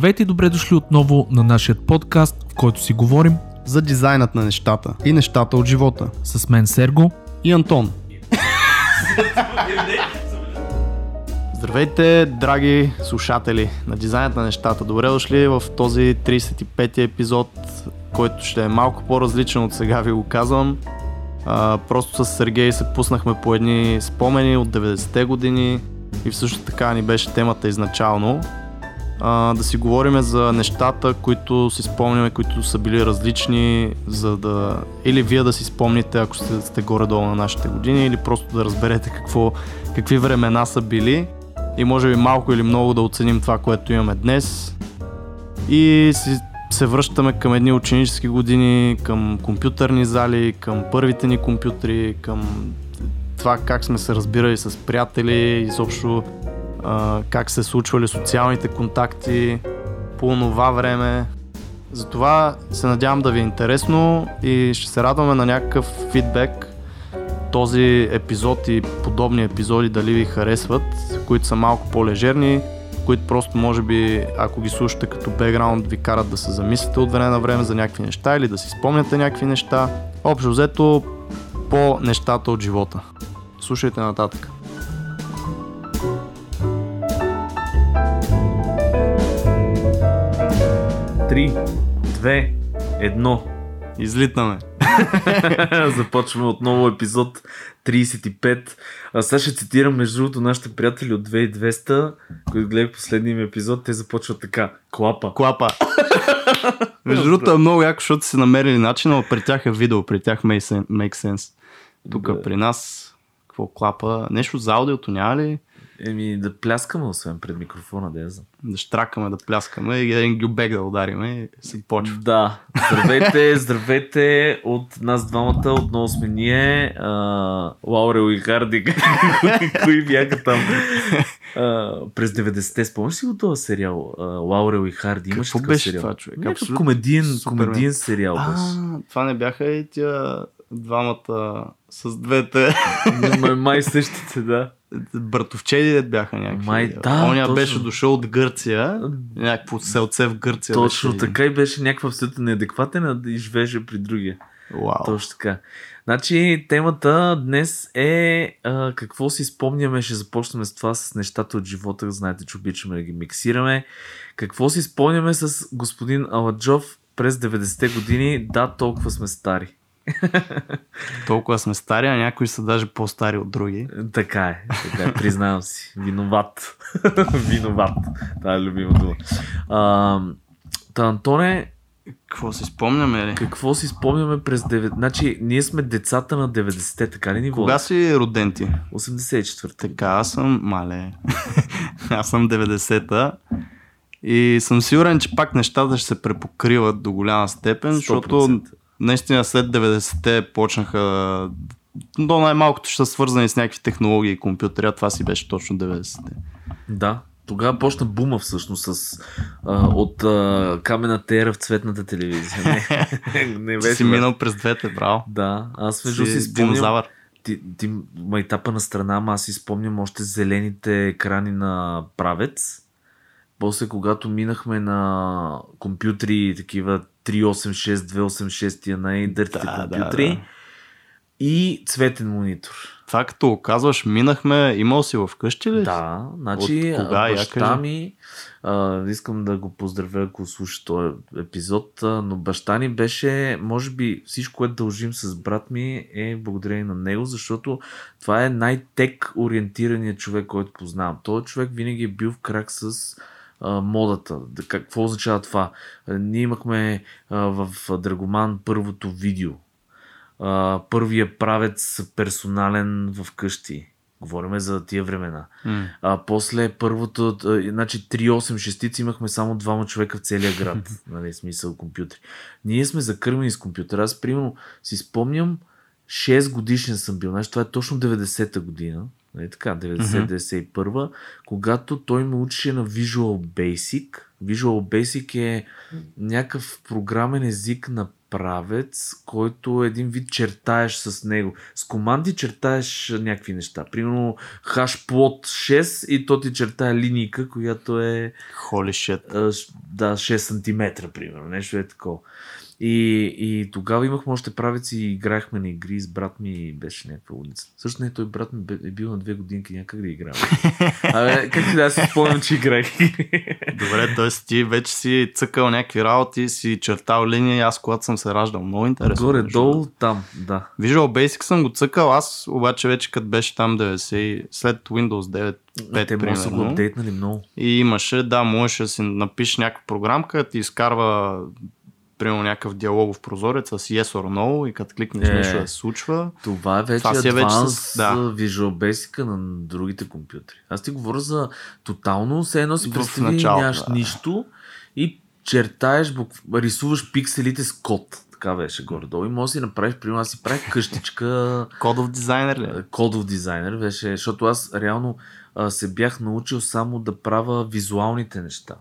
Здравейте и добре дошли отново на нашия подкаст, в който си говорим за дизайнът на нещата и нещата от живота. с мен Серго. И Антон. Здравейте, драги слушатели на дизайнът на нещата. Добре дошли в този 35-ти епизод, който ще е малко по-различен от сега ви го казвам. А, просто с Сергей се пуснахме по едни спомени от 90-те години и всъщност така ни беше темата изначално. А, да си говорим за нещата, които си спомняме, които са били различни, за да... Или вие да си спомните, ако сте, сте горе-долу на нашите години, или просто да разберете какво, какви времена са били и може би малко или много да оценим това, което имаме днес. И си, се връщаме към едни ученически години, към компютърни зали, към първите ни компютри, към това как сме се разбирали с приятели, изобщо как се случвали социалните контакти по това време. Затова се надявам да ви е интересно и ще се радваме на някакъв фидбек този епизод и подобни епизоди дали ви харесват, които са малко по-лежерни, които просто може би, ако ги слушате като бекграунд, ви карат да се замислите от време на време за някакви неща или да си спомняте някакви неща. Общо взето по нещата от живота. Слушайте нататък. Три, две, едно. Излитаме. Започваме отново епизод 35. А сега ще цитирам между другото нашите приятели от 2200, които гледах последния ми епизод, те започват така. Клапа. Клапа. Между другото е много яко, защото са намерили начин, но при тях е видео, при тях make sen- make sense. Тук Да. при нас, какво клапа? Нещо за аудиото няма ли? Еми да пляскаме освен пред микрофона, да. Да штракаме, да пляскаме и един гюбек да удариме и се почва. Да. Здравейте, здравейте от нас двамата. Отново сме ние. А, Лаурел и Харди. кои, бяха там? А, през 90-те. Спомняш си го този сериал? А, Лаурел и Харди. Имаш Какво такъв беше сериал? това, човек? Някакъв комедиен, комедиен сериал. А, това не бяха и тия двамата с двете Май, май същите, да. братовчеди дет бяха някакви. Май, да, Оня точно. беше дошъл от Гърция, някакво селце в Гърция. Точно беше. така и беше някакъв абсолютно неадекватен, а да живееше при другия. Вау. Точно така. Значи темата днес е а, какво си спомняме, ще започнем с това с нещата от живота, знаете, че обичаме да ги миксираме. Какво си спомняме с господин Аладжов през 90-те години? Да, толкова сме стари. Толкова сме стари, а някои са даже по-стари от други. Така е, така е, признавам си. Виноват. Виноват. Това е любима дума. А, та, Антоне, Какво си спомняме ли? какво си спомняме през 9... Значи, ние сме децата на 90-те, така ли ни Кога водят? си роден ти? 84-та. Така, аз съм, мале, аз съм 90-та и съм сигурен, че пак нещата ще се препокриват до голяма степен, защото 100%. Наистина след 90-те почнаха до най-малкото ще са свързани с някакви технологии и компютри, а това си беше точно 90-те. Да, тогава почна бума всъщност с, а, от а, камената ера в цветната телевизия. Не, не беше. си минал през двете, браво. Да, аз между си Си спомням. Ти, ти майтапа на страна, ама аз си спомням още зелените екрани на правец. После, когато минахме на компютри, такива 386, 286 тия най-дъртите Да, да, компютри да. и цветен монитор. Това като казваш, минахме, имал си в къщи ли? Да, значи От кога? Я баща ми, а, искам да го поздравя, ако слуша този епизод, а, но баща ни беше, може би всичко, което дължим с брат ми е благодарение на него, защото това е най-тек ориентираният човек, който познавам. Той човек винаги е бил в крак с а, модата. Да, какво означава това? А, ние имахме а, в Драгоман първото видео. А, първия правец персонален в къщи. Говориме за тия времена. М. А после първото, а, значи 386 имахме само двама човека в целия град. нали, смисъл компютри. Ние сме закърмени с компютъра. Аз, примерно, си спомням, 6 годишен съм бил. Значи, това е точно 90-та година. Нали, така, 90-91, когато той ме учеше на Visual Basic. Visual Basic е някакъв програмен език на правец, който един вид чертаеш с него. С команди чертаеш някакви неща. Примерно хаш плот 6 и то ти чертае линийка, която е Holy shit. да, 6 см, примерно. Нещо е такова. И, и тогава имахме още правеци и играхме на игри с брат ми и беше някаква улица. Също не, той брат ми е бил на две годинки някак да играе. Абе, как ти да си спомням, че играх. Добре, т.е. ти вече си цъкал някакви работи, си чертал линии, аз когато съм се раждал. Много интересно. Горе-долу там, да. Visual Basic съм го цъкал, аз обаче вече като беше там 90, и след Windows 9, 5 Те да са го примерно, апдейтнали много. и имаше, да, можеше да си напишеш някаква програмка, ти изкарва примерно някакъв диалогов прозорец с yes or no и като кликнеш Е. нещо да се случва. Това е вече Това си е вече с- да. Visual Basic на другите компютри. Аз ти говоря за тотално, все едно си представи, нямаш да. нищо и чертаеш, букв... рисуваш пикселите с код. Така беше горе-долу. И може да си направиш, примерно, аз си правих къщичка, Кодов дизайнер ли? кодов дизайнер беше, защото аз реално а, се бях научил само да правя визуалните неща.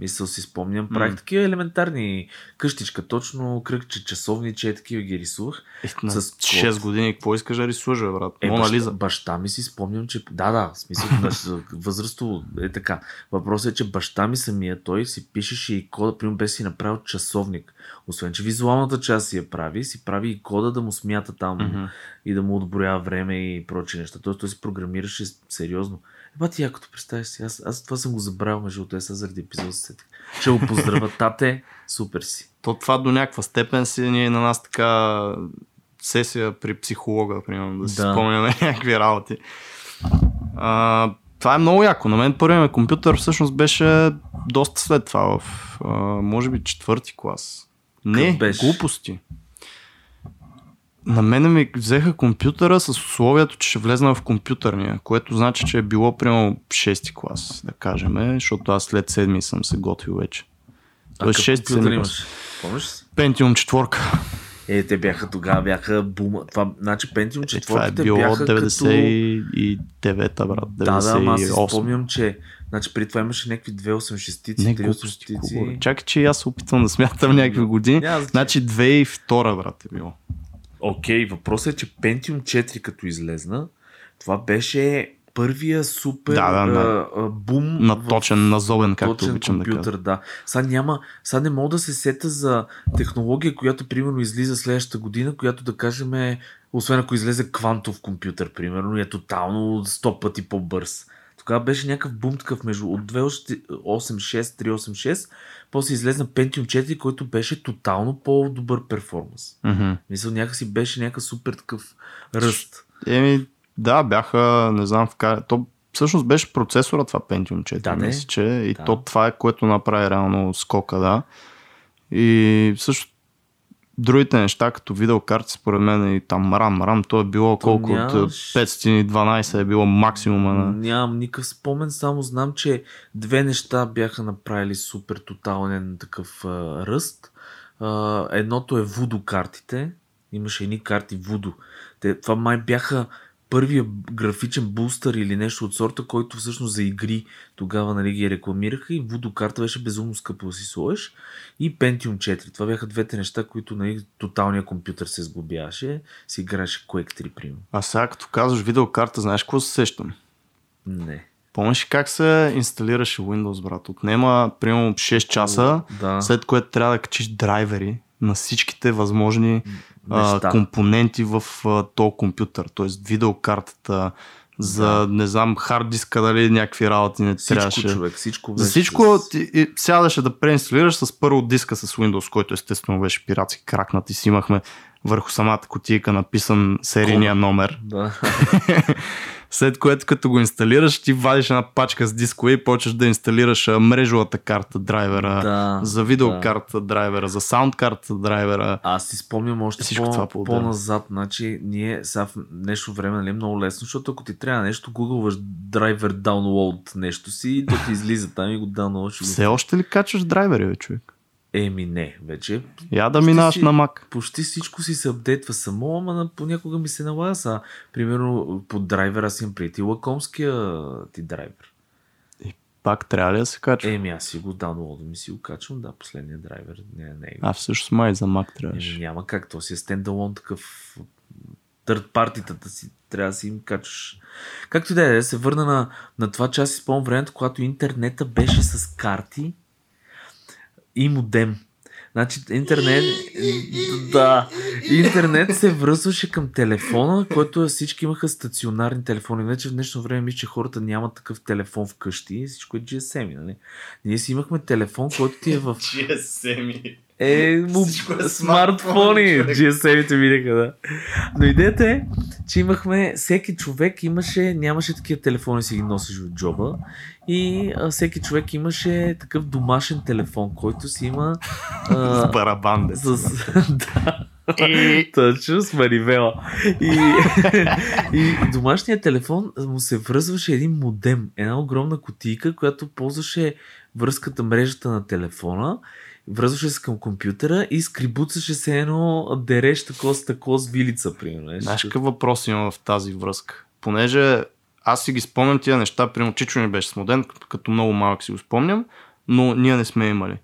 Мисъл си спомням, правих такива елементарни къщичка, точно кръгче, часовниче, такива ги рисувах. Е, на С код. 6 години, какво искаш да рисуваш, бе, брат? Е, Мона баща, Лиза. баща ми си спомням, че... Да, да, в смисъл, на възрастово е така. Въпросът е, че баща ми самия, той си пишеше и кода, примерно беше си направил часовник. Освен, че визуалната част си я прави, си прави и кода да му смята там Мгм. и да му отброява време и прочи неща. Тоест, той си програмираше сериозно. Еба ти якото, представяш си, аз, аз това съм го забравил, между другото, сега заради епизод се. Ще го поздравя, тате, супер си. То това до някаква степен си ние на нас така сесия при психолога, примерно, да си Да. спомняме някакви работи. А, това е много яко. На мен първият ми компютър всъщност беше доста след това, в а, може би четвърти клас. Не, глупости. На мене ми взеха компютъра с условието, че ще влезна в компютърния, което значи, че е било примерно 6 клас, да кажем, защото аз след седми съм се готвил вече. Тоест какъв 6 компютър седми имаш? Помниш? Pentium 4. Е, те бяха тогава, бяха бума. Това, значи Pentium Е, това е 4 било бяха като... 99-та, брат. 98. Да, да, аз си спомням, че значи, при това имаше някакви 286-ци, Не, глупости, 386-ци. хубаво. Чакай, че аз се опитвам да смятам някакви години. Няма. Значи 2002, брат, е било. Окей, въпросът е, че Pentium 4 като излезна, това беше първия супер Да, да, на- а, а, бум Наточен, назобен, както точен обичам да компютър, кажа. да. Сега няма, сега не мога да се сета за технология, която примерно излиза следващата година, която да кажем е, освен ако излезе квантов компютър, примерно, и е тотално 100 пъти по-бърз. Тогава беше някакъв бум такъв между от 286, 386, после излезна Pentium 4, който беше тотално по-добър перформанс. Мгм. Мисля, някакси беше някакъв супер такъв ръст. Еми, да, бяха, не знам, вкара... то всъщност беше процесора това Pentium 4, Да, мисля, че и Да. то това е което направи реално скока, да. И също другите неща, като видеокарти, според мен и там RAM, RAM, то е било колко от нямаш- 512 е било максимума на... Нямам никакъв спомен, само знам, че две неща бяха направили супер тотален такъв а, ръст. А, едното е Voodoo картите. Имаше едни карти Voodoo. Те, това май бяха първия графичен бустър или нещо от сорта, който всъщност за игри тогава нали, ги рекламираха и Voodoo карта беше безумно скъпо да си сложиш. И Pentium 4. Това бяха двете неща, които нали, тоталният компютър се сглобяваше. Си играеше Quake 3, примерно. А сега като казваш видеокарта, знаеш какво се сещам? Не. Помниш как се инсталираше Windows, брат? Отнема примерно 6 часа, Да. след което трябва да качиш драйвери на всичките възможни а, компоненти в а, този компютър. Тоест видеокартата, за, Да. не знам, хард диска, дали някакви работи не Всичко, трябваше. човек, всичко За всичко с- ти, сядаше да преинсталираш с първо диска с Windows, който естествено беше пиратски кракнат и си имахме върху самата кутийка написан серийния номер. Да. След което като го инсталираш, ти вадиш една пачка с дискове и почваш да инсталираш мрежовата карта драйвера, Да, за видеокарта драйвера, за саунд карта драйвера. Аз си спомням още Всичко по, това по-отделно. по-назад. Значи, ние сега в нещо време нали, е много лесно, защото ако ти трябва нещо, гугълваш драйвер download нещо си и то ти излиза там и го го- Все още ли качваш драйвери, бе, човек? Еми не, вече. Я да минаваш си- на Mac. Почти всичко си се апдейтва само, ама понякога ми се налага са. Примерно по драйвер аз имам приятел лакомския ти драйвер. Пак трябва ли да се качва? Еми, аз си го даунлоудвам и си го качвам, да, последния драйвер. Не, не. А всъщност май за Mac Еми, трябваше. няма как, то си е стендалон такъв търд партитата си, трябва да си им качваш. Както и да е, да се върна на, на това, че аз си спомням времето, когато интернета беше с карти и модем. Значи интернет, да, интернет се връзваше към телефона, който всички имаха стационарни телефони. Вече в днешно време мисля, че хората нямат такъв телефон вкъщи, всичко е GSM, нали? Ние си имахме телефон, който ти е в GSM. Е, му, е смартфони. GSM-ите минаха, да. Но идеята е, че имахме, всеки човек имаше, нямаше такива телефони, си ги носиш в джоба и а, всеки човек имаше такъв домашен телефон, който си има а, С барабан, с... да. Точно, с манивела. И, и домашният телефон му се връзваше един модем, една огромна кутийка, която ползваше връзката, мрежата на телефона, връзваше се към компютъра и скрибуцаше се едно дереш такова стъкло с вилица, примерно. Знаеш какъв въпрос има в тази връзка? Понеже аз си ги спомням тия неща, примерно Чичо ми беше с модем, като много малък си го спомням, но ние не сме имали.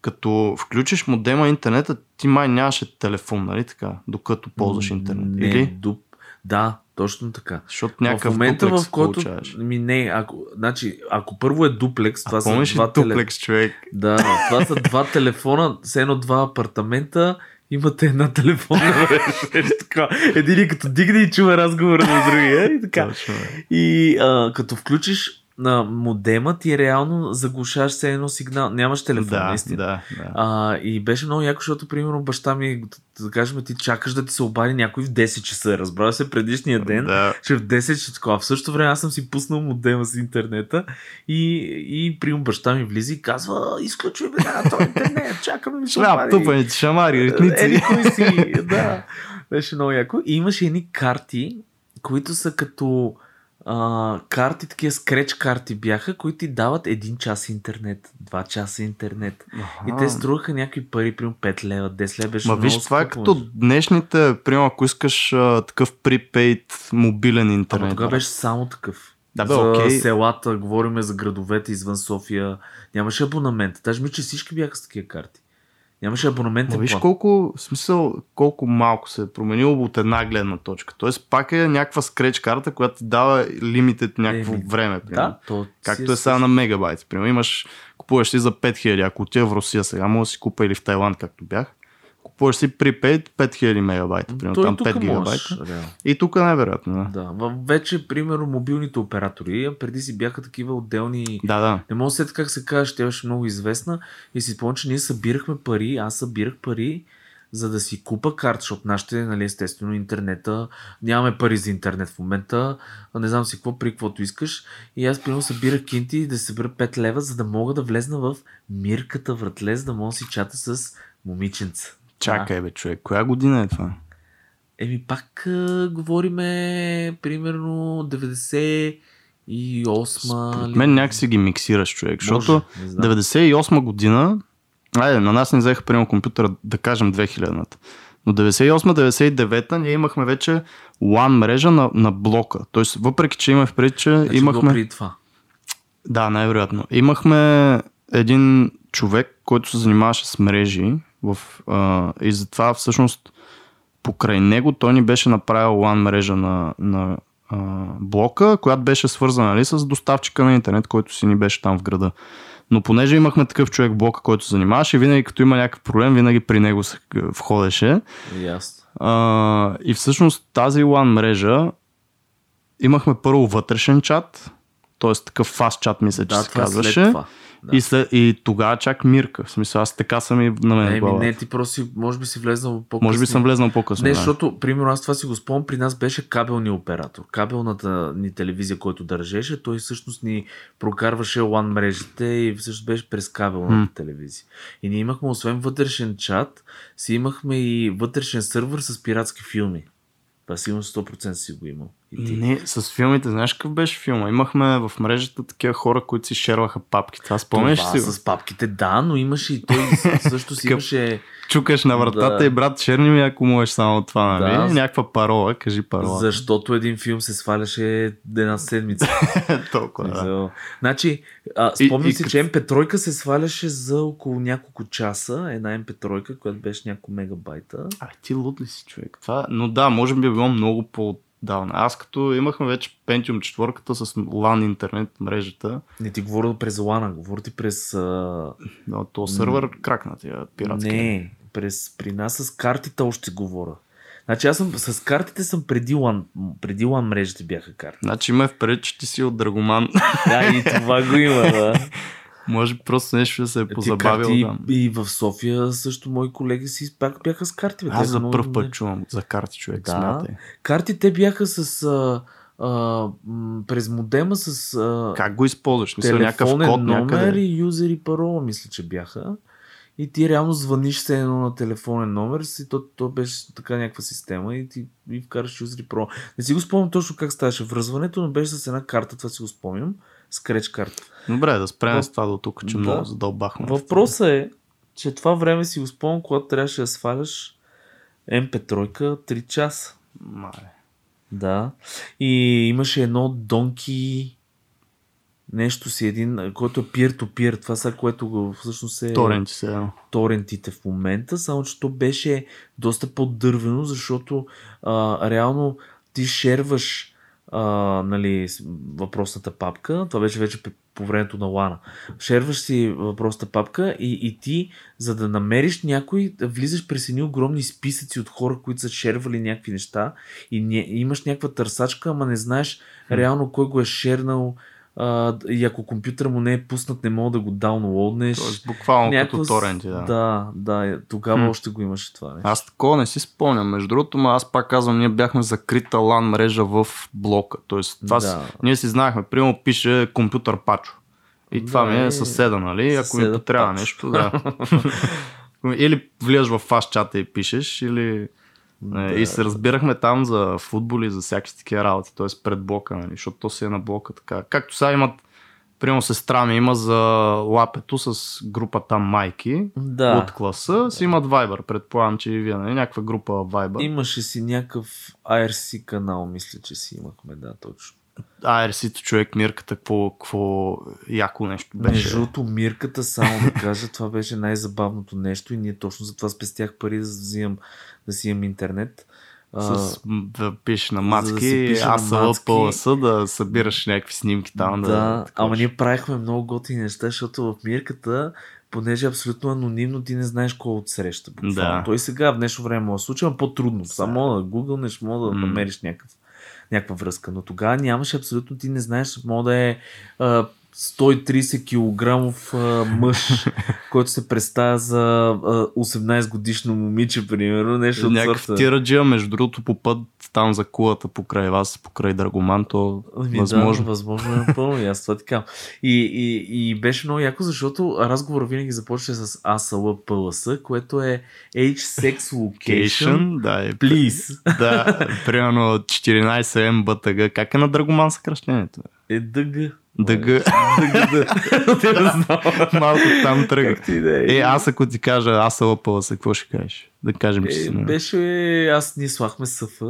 Като включиш модема интернета, ти май нямаше телефон, нали така, докато ползваш интернет. Не, Или? Дуп... Да, точно така. Защото в някакъв момента, дуплекс в който. получаваш. Ми не, ако, значи, ако първо е дуплекс, това А са два телефона. дуплекс, човек? Да, това са два телефона, с едно два апартамента, имате една така. Един е като дигне и чува разговора на другия. И така. Точно, бе. И а, като включиш на модема, ти реално заглушаваш се едно сигнал. Нямаш телефон, Да, наистина. да, да. А, и беше много яко, защото, примерно, баща ми, да кажем, ти чакаш да ти се обади някой в 10 часа. Разбра се предишния ден, да. че в 10 часа такова. В същото време аз съм си пуснал модема с интернета и, и примерно баща ми влиза и казва, изключвай бе, на този интернет, чакам да ми Шляп, обади. тупани, шамари, Ели ритници. кой си, да. Беше много яко. И имаше едни карти, които са като а, карти, такива скреч карти бяха, които ти дават един час интернет, два часа интернет. И те струваха някакви пари, примерно 5 лева, 10 лева беше Ма виж, това е като днешните, примерно, ако искаш а, такъв припейд мобилен интернет. Ама тогава беше само такъв. Да, бе, за окей. селата, говориме за градовете извън София. Нямаше абонамент. Даже мисля, че всички бяха с такива карти. Нямаше абонамент. Ма виж колко, смисъл, колко малко се е променило от една гледна точка. Тоест пак е някаква скреч карта, която ти дава лимитед някакво Еми, време. Примерно. Да, то Както си е сега на мегабайт. Примерно имаш, купуваш си за 5000, ако отида в Русия сега, може да си купа или в Тайланд, както бях. Купуваш си припейд 5000 мегабайта, примерно там и тук 5 гигабайта. реално. И тук най-вероятно, да. Да, вече, примерно, мобилните оператори, преди си бяха такива отделни... Да, да. Не мога да се сетя как се казва, тя беше много известна и си спомням, че ние събирахме пари, аз събирах пари, за да си купа карта, защото нашите, нали, естествено, интернета, нямаме пари за интернет в момента, не знам си какво, при каквото искаш. И аз, примерно, събирах кинти да събера 5 лева, за да мога да влезна в мирката вратле, за да мога да си чата с момиченца. Чакай, бе, човек. Коя година е това? Еми пак а, говориме примерно 98 Според мен някакси ги миксираш, човек. Защото Може, знам. 98 година, айде, на нас не взеха приема компютъра, да кажем 2000-та. Но 98-99 ние имахме вече LAN мрежа на, на блока. Тоест, въпреки, че имах преди, че Значи имахме... преди това. Да, най-вероятно. Имахме един човек, който се занимаваше с мрежи в, а, и затова всъщност покрай него той ни беше направил LAN мрежа на, на а, блока, която беше свързана нали, с доставчика на интернет, който си ни беше там в града. Но понеже имахме такъв човек в блока, който се занимаваше, винаги като има някакъв проблем, винаги при него се е, входеше. Ясно. А, и всъщност тази LAN мрежа имахме първо вътрешен чат, т.е. такъв фаст чат мисля, че Да, се това е казваше. след това. Да. И, след, и тогава чак Мирка. В смисъл, аз така съм и на мен Еми, главата. не, ти просто си, може би си влезнал по Може би съм влезнал по-късно. Не, да. защото, примерно, аз това си го спомням, при нас беше кабелния оператор. Кабелната ни телевизия, който държеше, той всъщност ни прокарваше LAN мрежите и всъщност беше през кабелната М. телевизия. И ние имахме, освен вътрешен чат, си имахме и вътрешен сървър с пиратски филми. Това сигурно 100% си го имал. И ти... Не, с филмите, знаеш какъв беше филма? Имахме в мрежата такива хора, които си шерваха папки. Това спомняш Това си? с папките, да, но имаше и той също си имаше... Чукаш на вратата Да. и брат, черни ми, ако можеш само това, нали? Да. Някаква парола, кажи парола. Защото един филм се сваляше една седмица. Толкова, да. Значи, а, И- спомням и си, като- че MP3 се сваляше за около няколко часа. Една MP3, която беше няколко мегабайта. А, ти луд ли си, човек? Това... Но да, може би е било много по-давна. Аз като имахме вече Pentium 4 с LAN интернет мрежата, Не ти говоря през LAN, говоря ти през... А... но то сървър кракна тия пиратски. Не, през, при нас с картите още говоря. Значи аз съм, с картите съм преди LAN, преди LAN мрежите бяха карти. Значи има впред, че ти си от Драгоман. Да, и това го има, да. може би просто нещо да се е Ти позабавил карти там. И в София също мои колеги си пак бяха с карти. бе. Аз за първ път чувам за карти, човек, Да. смятай. Картите бяха с... А, а, през модема с а, Как го използваш? Мисля, някакъв телефонен код номер някъде. и юзер и парола, мисля, че бяха. И ти реално звъниш се едно на телефонен номер и то, то беше така някаква система и ти и вкараш юзер и парола. Не си го спомням точно как ставаше връзването, но беше с една карта, това си го спомням. Скреч карта. Добре, да спрем Въп- с това до тук, че Да. много задълбахме. Въпросът е, че това време си го спомням, когато трябваше да сваляш MP3 3 часа. Мале. Да. И имаше едно донки нещо си един, който е peer-to-peer, това са, което го всъщност е Торенти се. едно. торентите в момента, само че то беше доста по-дървено, защото а, реално ти шерваш а, нали, въпросната папка, това беше вече по времето на Лана. Шерваш си въпросната папка и, и ти, за да намериш някой, влизаш през едни огромни списъци от хора, които са шервали някакви неща и, не, имаш някаква търсачка, ама не знаеш реално кой го е шернал а, и ако компютър му не е пуснат, не мога да го даунлоуднеш. Тоест, буквално Някакво като торенти, да. Да, да, тогава Хм. още го имаше това нещо. Аз такова не си спомням. Между другото, ма аз пак казвам, ние бяхме закрита LAN мрежа в блока. Тоест, това Да. си, ние си знаехме, примерно пише компютър Пачо. И това Да, ми е е, съседа, нали? Ако ми Пачо. нещо, да. или влияш в фаш чата и пишеш, или... Да. И се разбирахме там за футбол и за всякакви такива работи, т.е. пред блока, нали? защото то си е на блока така. Както сега имат, примерно сестра ми има за лапето с група там майки Да. от класа, си имат Viber, предполагам, че и вие, нали? някаква група Viber. Имаше си някакъв IRC канал, мисля, че си имахме, да, точно. ARC-то човек, мирката, какво, какво яко нещо Между беше. другото, Мирката, само да кажа, това беше най-забавното нещо и ние точно за това спестях пари, да взимам, да си имам интернет. С, да пишеш на да мацки, си пише на аз мацки. Да събираш някакви снимки там. Да, да, ама ние правихме много готини неща, защото в Мирката, понеже е абсолютно анонимно, ти не знаеш кой от среща. буквално. Да. Той сега в днешно време може да случи, ама по-трудно. Само да гугълнеш, мога да намериш някакъв, някаква връзка. Но тогава нямаше абсолютно, ти не знаеш, може да е 130 кг мъж, който се представя за а, 18 годишно момиче, примерно, нещо от Някакъв сорта. тираджия, между другото, по път там за кулата покрай вас, покрай Драгоман, то Ами възможно. Да, възможно е напълно, аз това така. И, и, и беше много яко, защото разговор винаги започва с ASL PLS, което е Age Sex Location. Да, е, Please. да, примерно 14M БТГ. Как е на Драгоман съкръщението? Е ДГ. Го знам. Малко там тръгва. Да е? Е, аз ако ти кажа аз ЛПЛС, какво ще кажеш? Да кажем, че Е, си. беше, аз ние слахме СФ.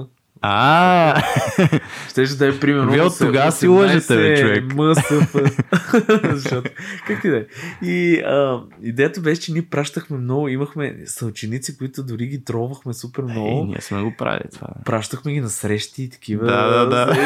А, Щеше да е примерно. Вие от тогава си 18 лъжете, бе, човек. МСФ. Защото, как ти да е. И а, идеята беше, че ние пращахме много, имахме съученици, които дори ги тролвахме супер Е, много. ние сме го правили това. Пращахме ги на срещи и такива. Да, да, да.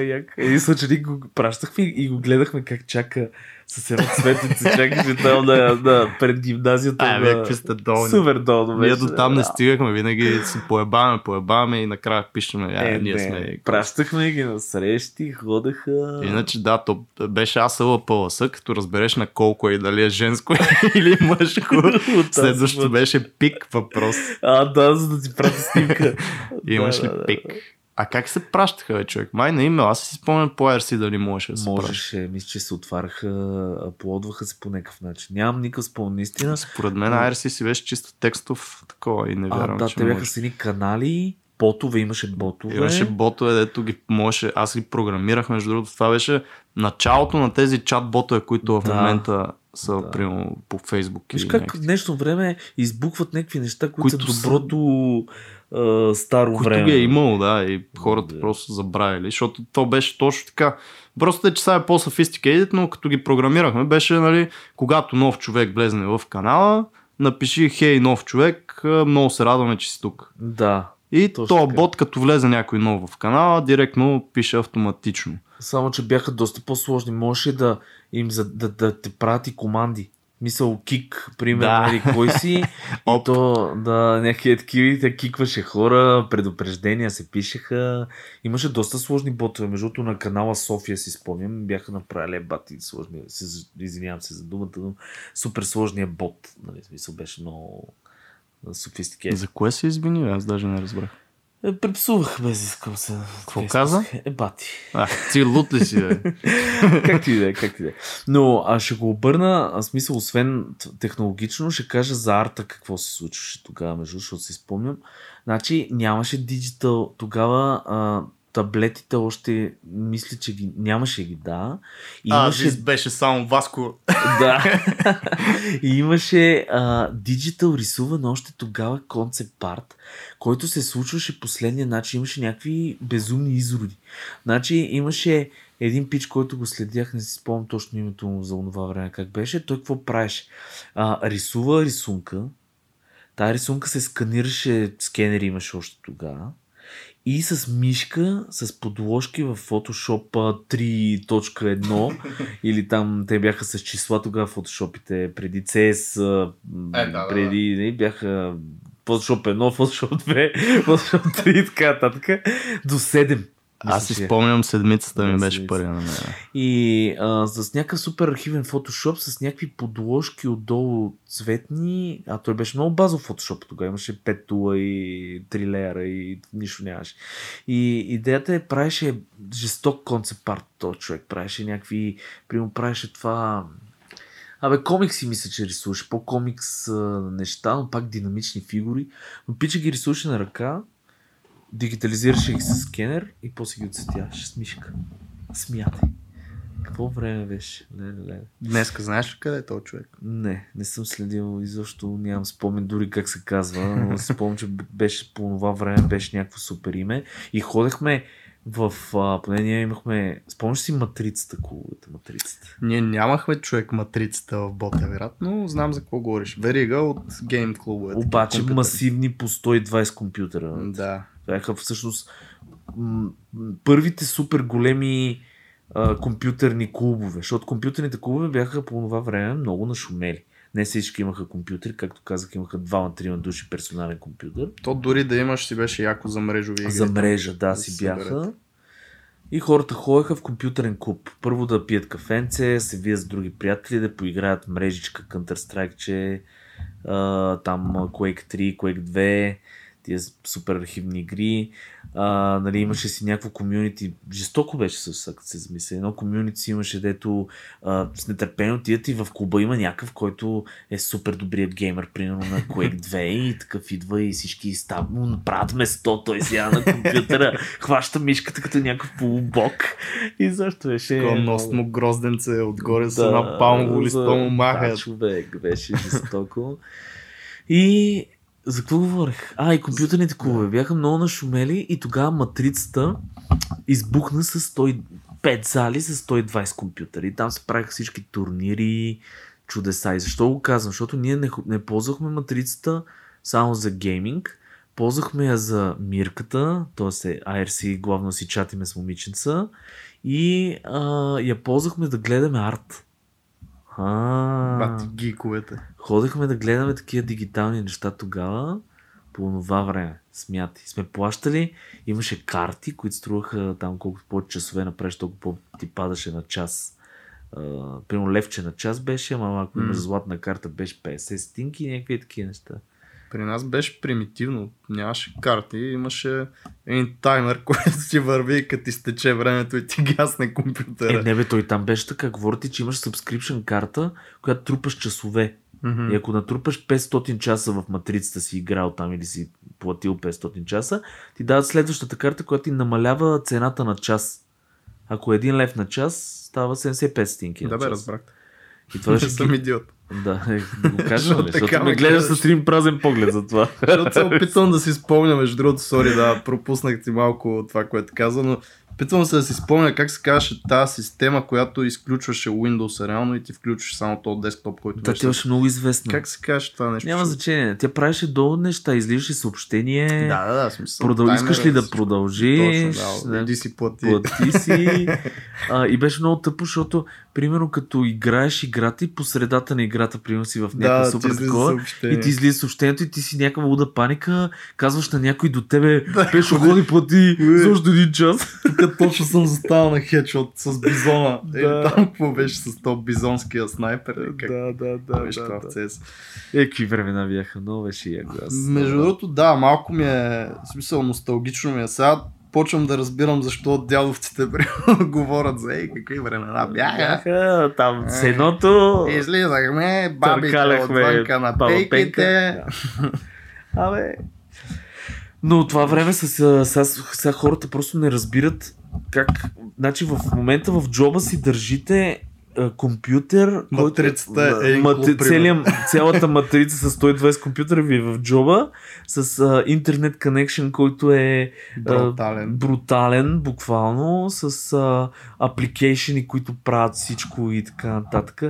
Е. Един съученик го пращахме и го гледахме как чака с едно цветница, чакаше там да, да, пред гимназията. А, вие какви сте долни. Супер долно Ние до там не стигахме, винаги се поебаваме, поебаваме и накрая пишеме. А, Е, ние не, сме. Пращахме ги на срещи, ходеха. Иначе да, то беше аз ЛПЛС, като разбереш на колко е и дали е женско или мъжко. Следващото беше пик въпрос. А, да, за да ти пратя снимка. Имаш ли пик? А как се пращаха, бе, човек? Май на имейл. Аз си спомням по RC дали можеше да се праща. Можеше, мисля, че се отваряха, аплодваха се по някакъв начин. Нямам никакъв спомен, наистина. Според мен RC си беше чисто текстов такова и не А, вярвам, да, че те бяха с едни канали, ботове, имаше ботове. Имаше ботове, дето ги можеше, аз ги програмирах, между другото, това беше началото на тези чат ботове, които в Да. момента са Да. примерно по Фейсбук. Виж как някакви. днешно време избукват някакви неща, които, Които са са- доброто а, старо Които време. ги е имало, да, и хората Да. просто забравили, защото то беше точно така. Просто е, че сега е по-sophisticated, но като ги програмирахме, беше, нали, когато нов човек влезне в канала, напиши хей нов човек, много се радваме, че си тук. Да. И то бот, като влезе някой нов в канала, директно пише автоматично. Само, че бяха доста по-сложни. Можеше да им за, да, да те прати команди. Мисъл кик, примерно, Да. или кой си. и то да, някакви такива, те кикваше хора, предупреждения се пишеха. Имаше доста сложни ботове. Между на канала София си спомням, бяха направили бати сложни. Се, извинявам се за думата, но супер сложния бот. Нали, смисъл беше много софистикет. За кое се извини? Аз даже не разбрах. Е, Препсувах без искам се. Какво каза? Е, бати. А, ти лут ли си, бе? как ти да е, как ти да е. Но а ще го обърна, а, смисъл, освен технологично, ще кажа за арта какво се случваше тогава, между, защото си спомням. Значи нямаше диджитал тогава, а, таблетите още, мисля, че ги, нямаше ги, да. И имаше, беше само Васко. да. и имаше а, диджитал рисуван още тогава концепт арт, който се случваше последния начин. Имаше някакви безумни изроди. Значи имаше един пич, който го следях, не си спомням точно името му за това време как беше. Той какво правеше? А, рисува рисунка. Тая рисунка се сканираше, скенери имаше още тогава. И с мишка, с подложки в Photoshop а, 3.1 или там те бяха с числа тогава фотошопите преди CS, а, м, Е, да, да, преди не, бяха Photoshop 1, Photoshop 2, Photoshop 3 и така нататък. До 7. Аз си спомням, седмицата ми беше първия на мен. И а, с някакъв супер архивен фотошоп, с някакви подложки отдолу цветни, а той беше много базов фотошоп тогава, имаше 5 тула и 3 леера и нищо нямаше. И идеята е, правеше жесток концепт арт този човек, правеше някакви, примерно правеше това... Абе, комикси мисля, че рисуваше, по-комикс а, неща, но пак динамични фигури. Но пича ги рисуваше на ръка, дигитализираше ги с скенер и после ги отцветяваше с мишка. Смятай. Какво време беше? Леле, леле. Днеска знаеш ли къде е този човек? Не, не съм следил изобщо, нямам спомен дори как се казва, но си спомням, че беше по това време беше някакво супер име и ходехме в, а, поне ние имахме, спомняш си матрицата, клубовете, матрицата. Ние нямахме човек матрицата в Ботевград, но знам за какво говориш. Верига от гейм клубовете. Обаче масивни по 120 компютъра. Да. Бяха всъщност първите супер големи а, компютърни клубове, защото компютърните клубове бяха по това време много нашумели. Не всички имаха компютри, както казах, имаха двама-трима души персонален компютър. То дори да имаш си беше яко за мрежови игри. За мрежа, да, да си бяха. И хората ходеха в компютърен клуб. Първо да пият кафенце, се вият с други приятели, да поиграят мрежичка Counter-Strike, че а, там Quake 3, Quake 2, тия супер архивни игри. А, нали, имаше си някакво комюнити. Жестоко беше също, като се замисля. Едно комюнити имаше, дето а, с нетърпение отидат и в клуба има някакъв, който е супер добрият геймер, примерно на Quake 2 и такъв идва и всички став му направят место, той сега на компютъра, хваща мишката като някакъв полубок и защо беше... Много- носно грозденце отгоре с една палмово листо му маха. Да, човек, беше жестоко. И за какво говорех? А, и компютърните клубове бяха много нашумели и тогава матрицата избухна с 105 зали с 120 компютъри. Там се правиха всички турнири, чудеса. И защо го казвам? Защото ние не, не ползвахме матрицата само за гейминг, ползвахме я за мирката, т.е. IRC главно си чатиме с момиченца и а, я ползвахме да гледаме арт. А, Бати гиковете. Ходехме да гледаме такива дигитални неща тогава, по това време. Смятай. Сме плащали, имаше карти, които струваха там колкото повече часове направиш, толкова по ти падаше на час. Uh, примерно левче на час беше, ама ако имаш златна карта беше 50 стинки и някакви такива неща. При нас беше примитивно. Нямаше карти, имаше един таймер, който ти върви и като изтече времето и ти гасне компютъра. Е, не бе, той там беше така. Говори ти, че имаш subscription карта, която трупаш часове. Мгм. И ако натрупаш 500 часа в матрицата си играл там или си платил 500 часа, ти дават следващата карта, която ти намалява цената на час. Ако е 1 лев на час, става 75 стинки Да, бе, разбрах. И това Не ще съм идиот. Да, е, да го кажа, ли? защото ме гледаш с един празен поглед за това. Защото се опитвам да си спомня, между другото, сори да пропуснах ти малко това, което каза, но опитвам се да си спомня как се казваше тази система, която изключваше Windows реално и ти включваше само този десктоп, който Да, беше. тя беше много известна. Как се казваше това нещо? Няма значение. Тя правеше долу неща, излизаше съобщение. Да, да, да, смисъл. Продъл... Искаш ли да продължиш? Точно, да, иди си плати. плати си. А, и беше много тъпо, защото, примерно, като играеш играта и по средата на играта, примерно си в някаква Да, супер такова, и ти излиза съобщението и ти си някаква луда паника, казваш на някой до тебе, Да, пешо ходи плати за един час. Тук точно съм застанал на хедшот с бизона. Е, Да. там какво беше с то бизонския снайпер? Е, Как да, да, беше това в CS? Е, какви времена бяха, много беше яко. Аз, Между другото, да, малко ми е, в смисъл, носталгично ми е. Сега почвам да разбирам защо дядовците говорят за ей, какви времена бяха. там Е. сеното. Излизахме, бабите отвънка на пейките. Абе. Но това време са, са, сега, сега хората просто не разбират как. Значи в момента в джоба си държите компютър, Матрицата е който, мат, примерно. целия, цялата матрица с 120 компютъра ви е в джоба, с интернет connection, който е а, Брутален. брутален, буквално, с а, апликейшени, които правят всичко и така нататък.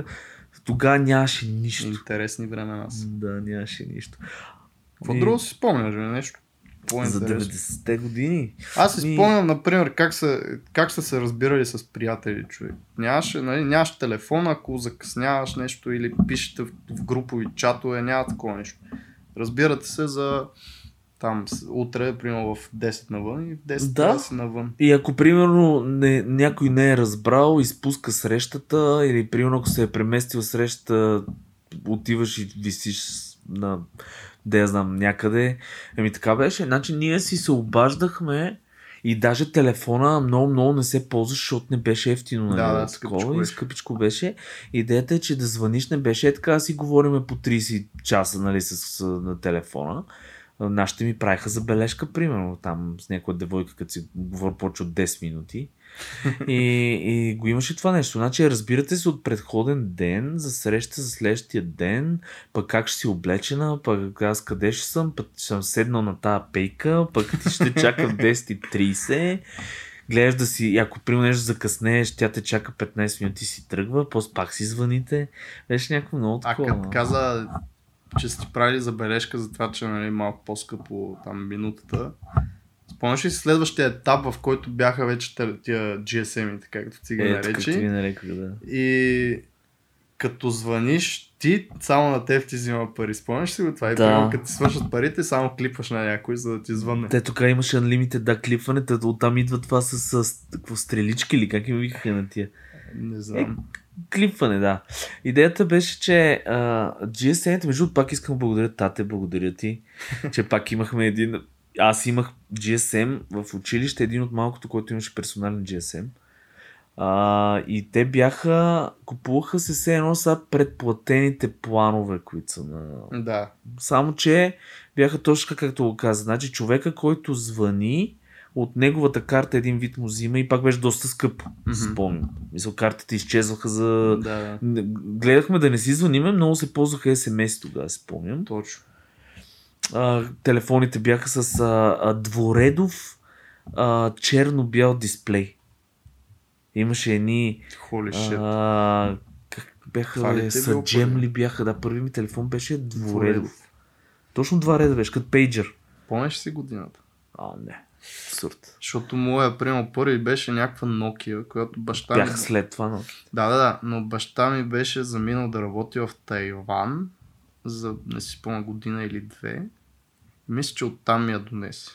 Тогава нямаше нищо. Интересни времена. Да, нямаше нищо. Какво И друго си спомняш? Нещо За по-интересно. 90-те години. Аз си спомням, например, как са, как са се разбирали с приятели, човек. Нямаше, нали, нямаш телефон, ако закъсняваш нещо или пишете в, в групови чатове, няма такова нещо. Разбирате се за там утре, примерно в 10 навън и в 10 Да. да. си навън. И ако примерно не, някой не е разбрал, изпуска срещата или примерно ако се е преместил срещата, отиваш и висиш на да я знам някъде. Еми така беше. Значи ние си се обаждахме и даже телефона много, много не се ползваше, защото не беше ефтино. нали, Да, да, скъпичко и скъпичко беше. Идеята е, че да звъниш не беше е така, си говориме по 30 часа нали, с, с, на телефона. Нашите ми правиха забележка, примерно, там с някоя девойка, като си говори повече от 10 минути. И, и го имаше това нещо. Значи, разбирате се от предходен ден за среща за следващия ден, пък как ще си облечена, пък аз къде ще съм, пък ще съм седнал на тази пейка, пък ти ще чакам 10.30. Гледаш да си, ако примерно нещо закъснееш, тя те чака 15 минути и си тръгва, после пак си звъните. Беше някакво много А такова. като каза, че сте правили забележка за това, че нали, малко по-скъпо там минутата, спомняш ли следващия етап, в който бяха вече тия GSM-ите, както ти ги както наречи? ви нареках, да. И като звъниш, ти само на теб ти взима пари. Спомняш си го това? И Да. примерно, като ти свършат парите, само клипваш на някой, за да ти звънне. Те тук имаше Unlimited, да, клипване, тът оттам идва това с, с какво, стрелички или как им викаха на тия. Не знам. Клипване, да. Идеята беше, че а, GSM, между пак искам да благодаря тате, благодаря ти, че пак имахме един... Аз имах GSM в училище, един от малкото, който имаше персонален GSM. А, и те бяха, купуваха се все едно са предплатените планове, които са на, Да. само, че бяха точно както го каза. Значи човека, който звъни, от неговата карта един вид му взима и пак беше доста скъп. Мгм. Mm-hmm. Спомням. Мисля, картите изчезваха за... Да, Гледахме да не си звъниме, много се ползваха смс тогава, спомням. точно. А, телефоните бяха с а, а, дворедов а, черно-бял дисплей. Имаше едни Холи шит. а, как бяха, ли е са бяха? Да, първи ми телефон беше дворедов. Точно два реда беше, като пейджер. Помниш си годината? А, не. Абсурд. Защото моя, примерно, първи беше някаква Nokia, която баща Бях ми... след това, но... Да, да, да, но баща ми беше заминал да работи в Тайван за, не си спомня, година или две. Мисля, че оттам я донесе.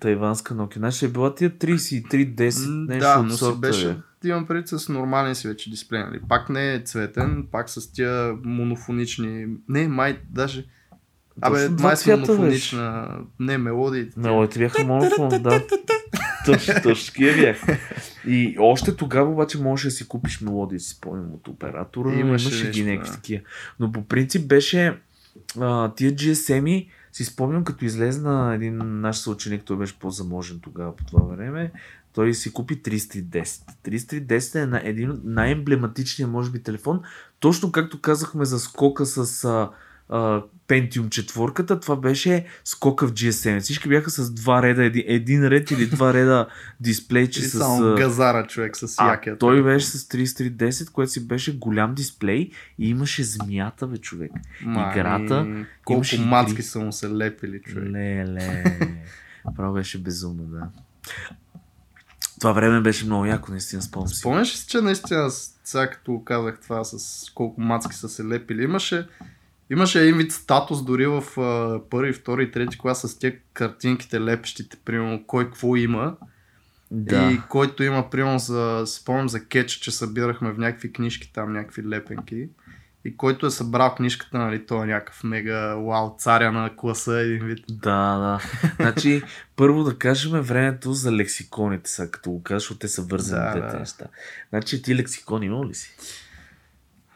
Тайванска Nokia. Значи е била тия 3310, М, нещо да, от но си сорта, беше, бе. имам предвид с нормален си вече дисплей, нали? Пак не е цветен, пак с тия монофонични, не, май, даже, абе, цвята беше. монофонична, не, мелодии. Мелодите бяха монофон, да. точно, точно такива бях. И още тогава обаче можеш да си купиш мелодии, си спомням от оператора. Имаше Имаше, ги някакви такива. Но по принцип беше а, тия GSM-и, си спомням като излезна един наш съученик, той беше по-заможен тогава по това време, той си купи 310. 310 е на- един от най-емблематичния, може би, телефон. Точно както казахме за скока с а, а, Pentium 4, това беше скока в GSM. Всички бяха с два реда, един, един ред или два реда дисплейче с... само газара човек с якия. той беше с 3310, което си беше голям дисплей и имаше змията, бе, човек. Ма, играта, и Колко имаше мацки са му се лепили, човек. Леле. Право беше безумно, да. Това време беше много яко, наистина спомням си. Спомняш ли че наистина, сега като казах това с колко мацки са се лепили, имаше, имаше един вид статус дори в а, първи, втори и трети клас с тия картинките лепещите, примерно кой какво има. Да. И който има, примерно, за, спомням за кетча, че събирахме в някакви книжки там, някакви лепенки. И който е събрал книжката, нали, той е някакъв мега вау, царя на класа, един вид. Да, да. Значи, първо да кажем времето за лексиконите, сега като го кажеш, те са вързани Да, двете да. неща. Значи, ти лексикон имал ли си?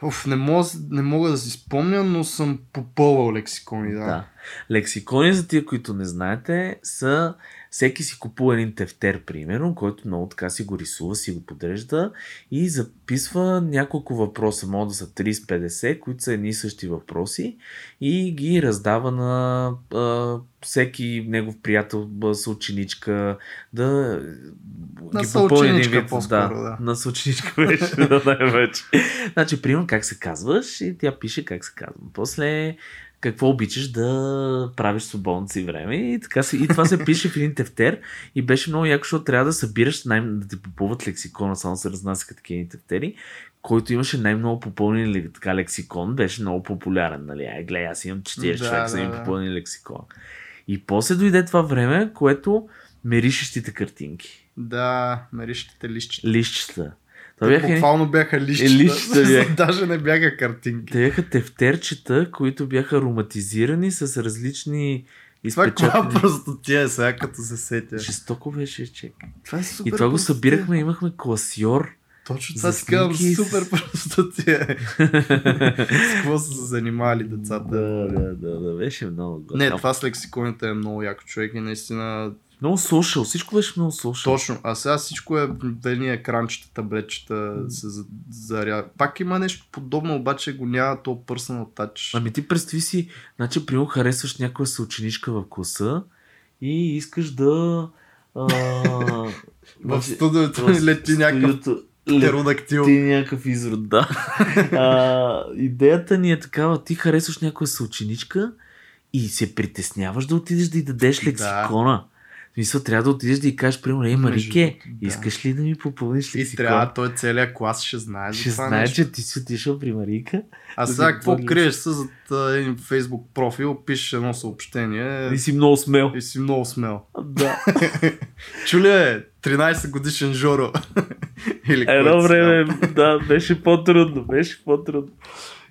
Оф, не мога, не мога да си спомня, но съм попълвал лексикони, да. Да. Лексикони, за тия, които не знаете, са всеки си купува един тефтер, примерно, който много така си го рисува, си го подрежда и записва няколко въпроса, могат да са 30-50, които са едни и същи въпроси и ги раздава на а, всеки негов приятел, съученичка, да На ги попълни един вид, по-скоро, да. На съученичка беше, да, най-вече. Значи, примерно, как се казваш и тя пише как се казва. После какво обичаш да правиш свободното си време и, така се, и това се пише в един тефтер и беше много яко, защото трябва да събираш най- да ти попълват лексикона, само се разнасяха такива едни тефтери, който имаше най-много попълнен така лексикон, беше много популярен, нали, ай, гледай, аз имам 40 Да, човека, са да, ми да. попълнени лексикон. И после дойде това време, което меришещите картинки, Да, мерищите лищите. лищчета. Това бяха буквално бяха лищите. Е, лищчета бяха. Даже не бяха картинки. Те бяха тефтерчета, които бяха ароматизирани с различни Това е каква изпечатани. просто тия сега, като се сетя. Жестоко беше, чек. Това е супер И това го събирахме, имахме класьор. Точно това си казвам, снимки с- супер простотия. С какво са се занимавали децата? да, да, да, да, беше много готино. Не, това с лексиконите е много яко човек и наистина Много сошъл, всичко беше много сошъл. точно. А сега всичко е едни екранчета, таблетчета, се за- заря. Пак има нещо подобно, обаче го няма то personal touch. Ами ти представи си, значи, примерно харесваш някоя съученичка в класа и искаш да... А, В студиото в лети някакъв птеродактил. ти някакъв изрод, да. а, идеята ни е такава, ти харесваш някоя съученичка и се притесняваш да отидеш да й дадеш Да. лексикона. В смисъл, трябва да отидеш да й кажеш, примерно, ей, Марике, да. искаш ли да ми попълниш И лексикон? трябва, той целият клас ще знае за Ще това знае, нещо. че ти си отишъл при Марика А да сега какво криеш се зад един фейсбук профил, пишеш едно съобщение и си много смел. и си много смел. Да. Чули е, 13 годишен Жоро. Или Едно време, да, беше по-трудно, беше по-трудно.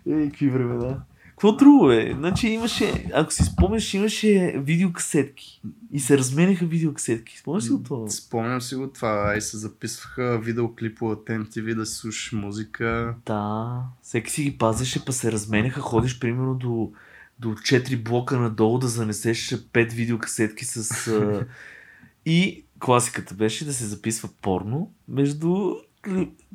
Ей, какви времена. Какво друго е? Значи имаше, ако си спомняш, имаше видеокасетки. И се разменяха видеокасетки. Спомняш си го това? Спомням си го това. И се записваха видеоклипове от MTV да си слушаш музика. Да. Всеки си ги пазеше, па се разменяха. Ходиш примерно до, до 4 блока надолу да занесеш 5 видеокасетки с... И класиката беше да се записва порно между...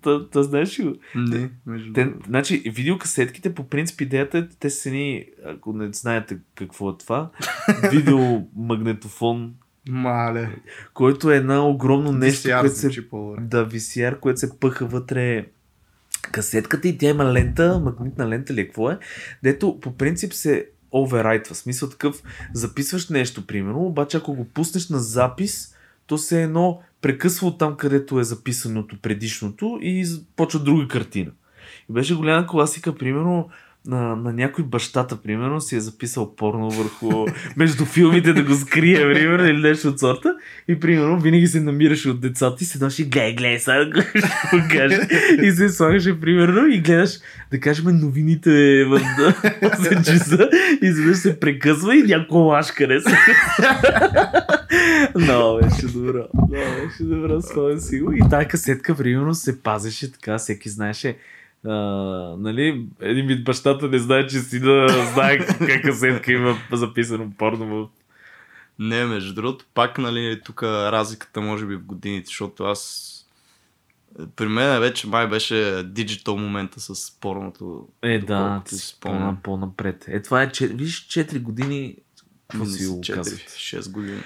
Та, та знаеш ли го? Не, между Те, значи, видеокасетките, по принцип, идеята е, те са ни, ако не знаете какво е това, видеомагнетофон, Мале. който е една огромно нещо, VCR което се, да, VCR, което се пъха вътре касетката и тя има лента, магнитна лента или какво е, дето по принцип се оверайтва. Смисъл такъв, записваш нещо, примерно, обаче ако го пуснеш на запис, то се едно прекъсва от там, където е записаното предишното и почва друга картина. И беше голяма класика, примерно, на, на някой бащата, примерно, си е записал порно върху между филмите да го скрие, примерно, или нещо от сорта. И, примерно, винаги се намираше от децата и се доши, гледай, гледай, сега ще го кажа. И се слагаше, примерно, и гледаш, да кажем, новините в 8 часа, и изведнъж се прекъсва и някаква лашка не се. Но, беше добро. Но, беше добро, спомням си го. И тази касетка, примерно, се пазеше така, всеки знаеше а, нали, един вид бащата не знае, че си да знае каква касетка има записано порно в Не, между другото, пак, нали, тук разликата може би в годините, защото аз при мен вече май беше диджитал момента с порното. Е, да, ти си по- по-напред. Е, това е, че, виж, 4 години какво си го 4, казват? 6 години.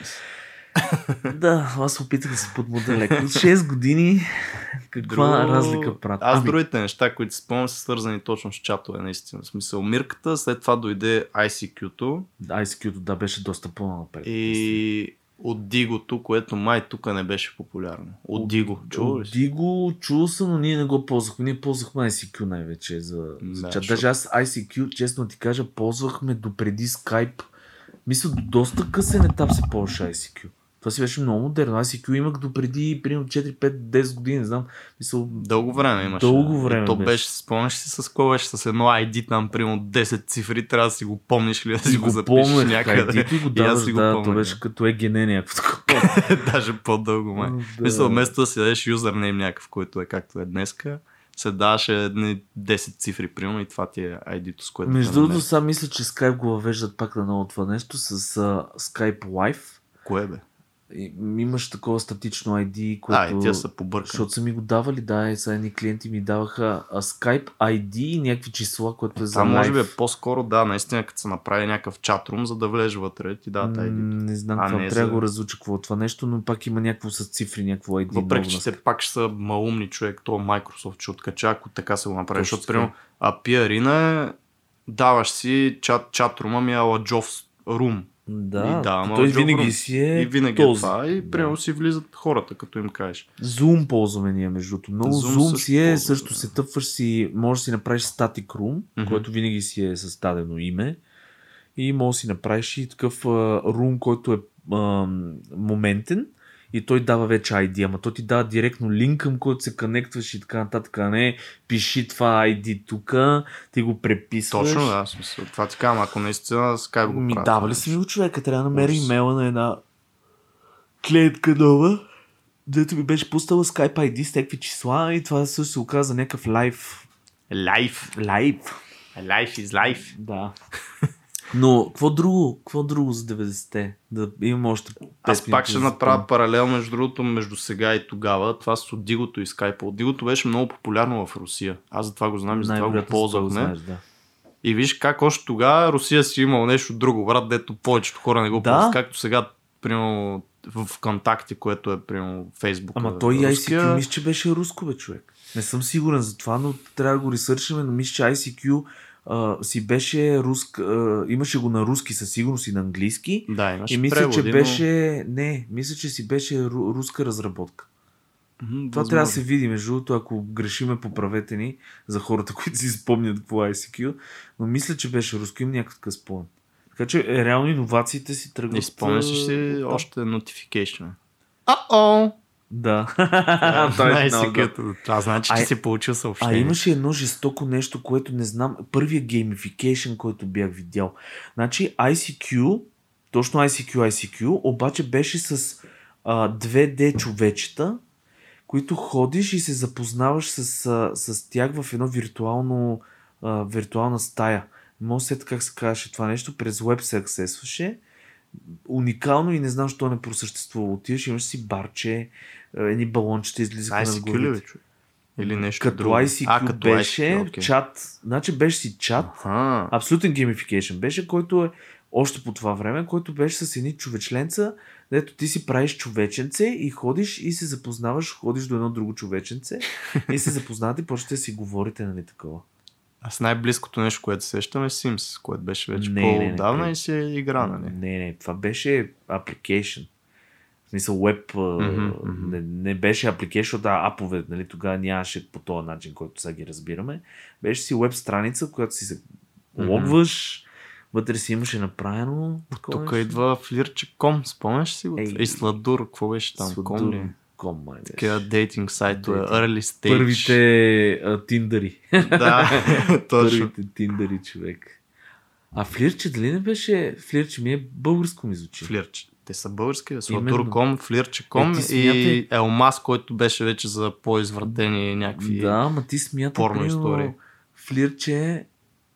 Да, аз опитах да се подмода леко. 6 години, каква Друго- разлика правят? Аз Ами, другите неща, които спомням, са свързани точно с чатове, наистина. В смисъл, мирката, след това дойде ICQ-то ICQ-то, да, беше доста по-напред. и от Дигото, което май тук не беше популярно. От Диго. Чува От? Диго чул съм, но ние не го ползвахме. Ние ползвахме ICQ най-вече за, за Да, чат. защото- Даже аз ICQ, честно ти кажа, ползвахме допреди Skype. Мисля, до доста късен етап се ползваше ICQ. Това си беше много модерно. ICQ имах допреди, примерно 4, 5, 10 години, не знам. Мисъл, Дълго време имаше. Дълго време И то беше. беше, спомняш си с кое беше с едно ID там, примерно 10 цифри, трябва да си го помниш или да си и го го запишеш помнях. някъде. И го И аз даваш, си го да, помня, то беше като ЕГН някакво такова. Даже по-дълго май. Да. Мисля, вместо да си дадеш юзернейм някакъв, който е както е днеска, се даваше едни 10 цифри, примерно, и това ти е ID-то, с което Между другото, сега мисля, че Skype го въвеждат пак на ново това нещо с uh, Skype Live. Кое бе? Имаш такова статично ID, А, което... и тя са побъркани. Защото са ми го давали, да, и са едни клиенти ми даваха а, Skype ID и някакви числа, което е за Това може би е по-скоро, да, наистина, като се направи някакъв чатрум, за да влезеш вътре, ти М, ID. Не знам А, какво, не трябва да за- го разуча какво е това нещо, но пак има някакво с цифри, някакво ID. Въпреки, че те пак ще са малумни човек, то Microsoft ще откача, ако така се го направи. Точно Защото, примерно, API Arena е, даваш си чат, чатрума ми ала Jobs Room. Да, И да, той винаги си е и винаги е този. това. И Да. примерно си влизат хората, като им кажеш. Zoom ползваме ние, между другото. Много Zoom Zoom, си е, ползваме, също се тъпваш си, можеш да си направиш static room, Мгм. което винаги си е с дадено име. И може да си направиш и такъв а, room, който е а, моментен и той дава вече ID, ама той ти дава директно линк, към който се конектваш и така нататък, а не пиши това ID тук, ти го преписваш. Точно, да, смисъл. Това ти казвам, ако наистина Skype го Ми правят, дава ли си го човека? Трябва да намери имейла на една клиентка нова, дето ми беше пустала Skype ID с някакви числа и това също се оказа някакъв лайф. Life. Лайф. Life is life. Да. Но, какво друго? Какво друго за 90-те? Да имам още 5 Аз пак ще направя паралел между другото между сега и тогава. Това с Дигото и Skype. Дигото беше много популярно в Русия. Аз за това го знам и за това го ползвахме. Знаеш, да. И виж как още тогава Русия си имал нещо друго, брат, дето повечето хора не го Да. ползват. Както сега, примерно, в ВКонтакте, което е, примерно, Фейсбук. Ама той и ICQ мисля, че беше руско, бе, човек. Не съм сигурен за това, но трябва да го ресършаме, но мисля, че ICQ а, си беше руск, а, имаше го на руски със сигурност и на английски. Да, имаше И мисля, преводи, че беше... Не, мисля, че си беше ру- руска разработка. Но... Това трябва да се види, между другото, ако грешиме, поправете ни за хората, които си спомнят какво е ICQ. Но мисля, че беше руско, им някакъв спомен. Така че е, реално иновациите си тръгват. И спомняш ли си още notification? А-о! Да. Той е много. Това значи, А, че е- си получил А съобщение. имаше едно жестоко нещо, което не знам. Първия геймификейшн, който бях видял. Значи ICQ, точно ICQ, ICQ, обаче беше с а, 2D човечета, които ходиш и се запознаваш с, а, с тях в едно виртуално, а, виртуална стая. Не мога се как се казваше това нещо. През веб се аксесваше. Уникално и не знам, що не просъществува. Отиваш, имаш си барче, а, едни балончета излизаха на главите. Или нещо Като друго? ICQ а, като беше ICQ, окей. чат. Значи беше си чат. Аха. Абсолютен геймификейшн беше, който е още по това време, който беше с едни човечленца, дето ти си правиш човеченце и ходиш и се запознаваш, ходиш до едно друго човеченце и се запознавате и почвате да си говорите, нали такова. Аз най-близкото нещо, което сещам е Sims, което беше вече Не, не, не, и си е игра, нали? Не, не, това беше application. Смисъл, веб мгм. не, не беше application, да, апове, нали, тогава нямаше по този начин, който сега ги разбираме. Беше си веб страница, която си се. Логваш, вътре си имаше направено. Тук нещо. идва флирче.com, спомняш си го? Ей. Сладур, какво беше там? Сладур. Ком, май беше. Такива дейтинг сайтове, early stage. Първите а, тиндъри. Да, точно. Първите тиндъри, човек. А флирче дали не беше... Флирче ми е българско ми звучи. Флирче. Те са български. Сладур.com, Флирче.com Е, ти и смятай. Елмас, който беше вече за по-извратени някакви... Да, ма ти смята, порно примерно, истории. Флирче,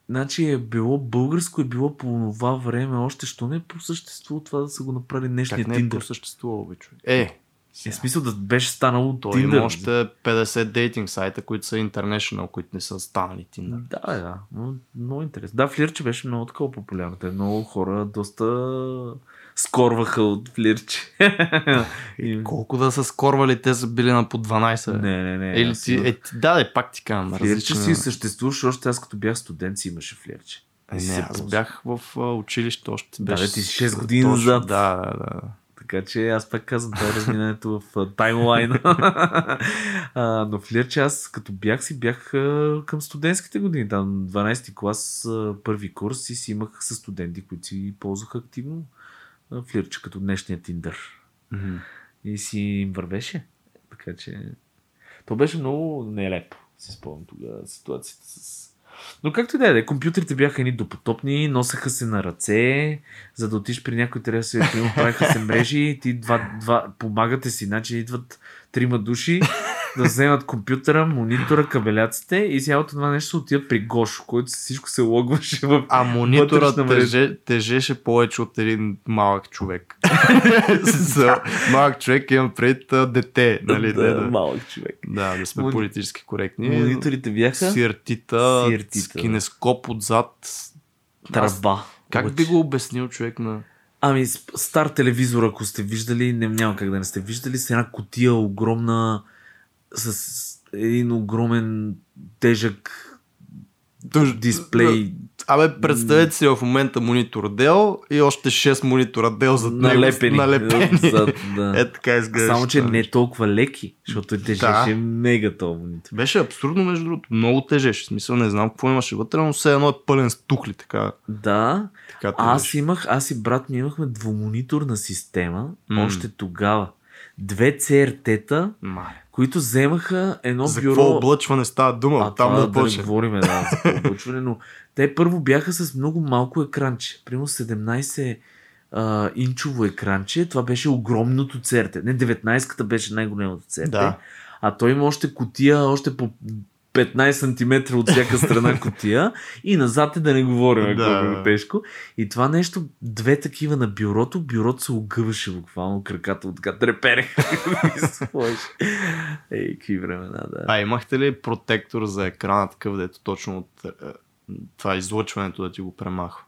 значи е било българско, е било по това време още, що не е просъществува това да са го направили днешния Как не е бе, човек? Е, Е, смисъл да беше станало той има още 50 дейтинг сайта, които са international, които не са станали Tinder. Да, да. Но, много интересно. Да, Флирче беше много такова популярно. Те много хора доста скорваха от Флирче. И- Колко да са скорвали, те са били на по 12. бе. Не, не, не. Или ти, е, ти, да, да, пак ти казвам. Флирче различни- си съществуваше, още аз като бях студент си имаше Флирче. Е, Не не, аз бях в а, училище още. Да, Беше бе, ти си шест с- години точно, назад. Да, да, да. Така че аз пак казвам, това е разминането в таймлайна. а, но флирче аз като бях си бях а, към студентските години. Там 12-ти клас, а, първи курс и си имах с студенти, които си ползваха активно флирче, като днешния Тиндър. Мгм. И си им вървеше. Така че... То беше много нелепо, си спомням тогава ситуацията с... Но както и да е, компютрите бяха едни допотопни, носеха се на ръце, за да отиш при някой трябва да се правиха се мрежи, ти два, два, помагате си, значи идват трима души да вземат компютъра, монитора, кабеляците и цялото това нещо се отиват при Гошо, който всичко се логваше в А мрежа. теже, тежеше повече от един малък човек. За малък човек имам пред а, дете, нали? да, Да, малък човек. да, да сме Мони- политически коректни. Мониторите бяха Сиертита, Сиертита, с да. кинескоп отзад. Тръба. Как би Обаче- го обяснил човек на... Ами, стар телевизор, ако сте виждали, не, няма как да не сте виждали, с една котия огромна, с един огромен тежък дисплей, Абе, представете си в момента монитор дел и още 6 монитора дел зад него. налепени. налепени. Зад, да. Е, така изглежда. Само, че не толкова леки, защото тежеше Да. мега този монитор. Беше абсурдно, между другото. Много тежеше. В смисъл, не знам какво имаше вътре, но все едно е пълен с тухли. Така, Да, така аз имах, аз и брат ми имахме двумониторна система, М. още тогава. Две CRT-та, Мале. които вземаха едно За бюро... какво облъчване става дума? А, Там това да да не говорим, да, за облъчване, но те първо бяха с много малко екранче. Примерно 17 а, инчово екранче, това беше огромното церте. Не, 19-ката беше най-голямото церте. Да. А той има още котия, още по 15 см от всяка страна котия и назад е да не говорим, Да. е тежко. И това нещо, две такива на бюрото, бюрото се огъваше буквално, краката от така сложи. Ей, какви времена, да. А имахте ли протектор за екрана такъв, дето точно от е, това излъчването да ти го премахва?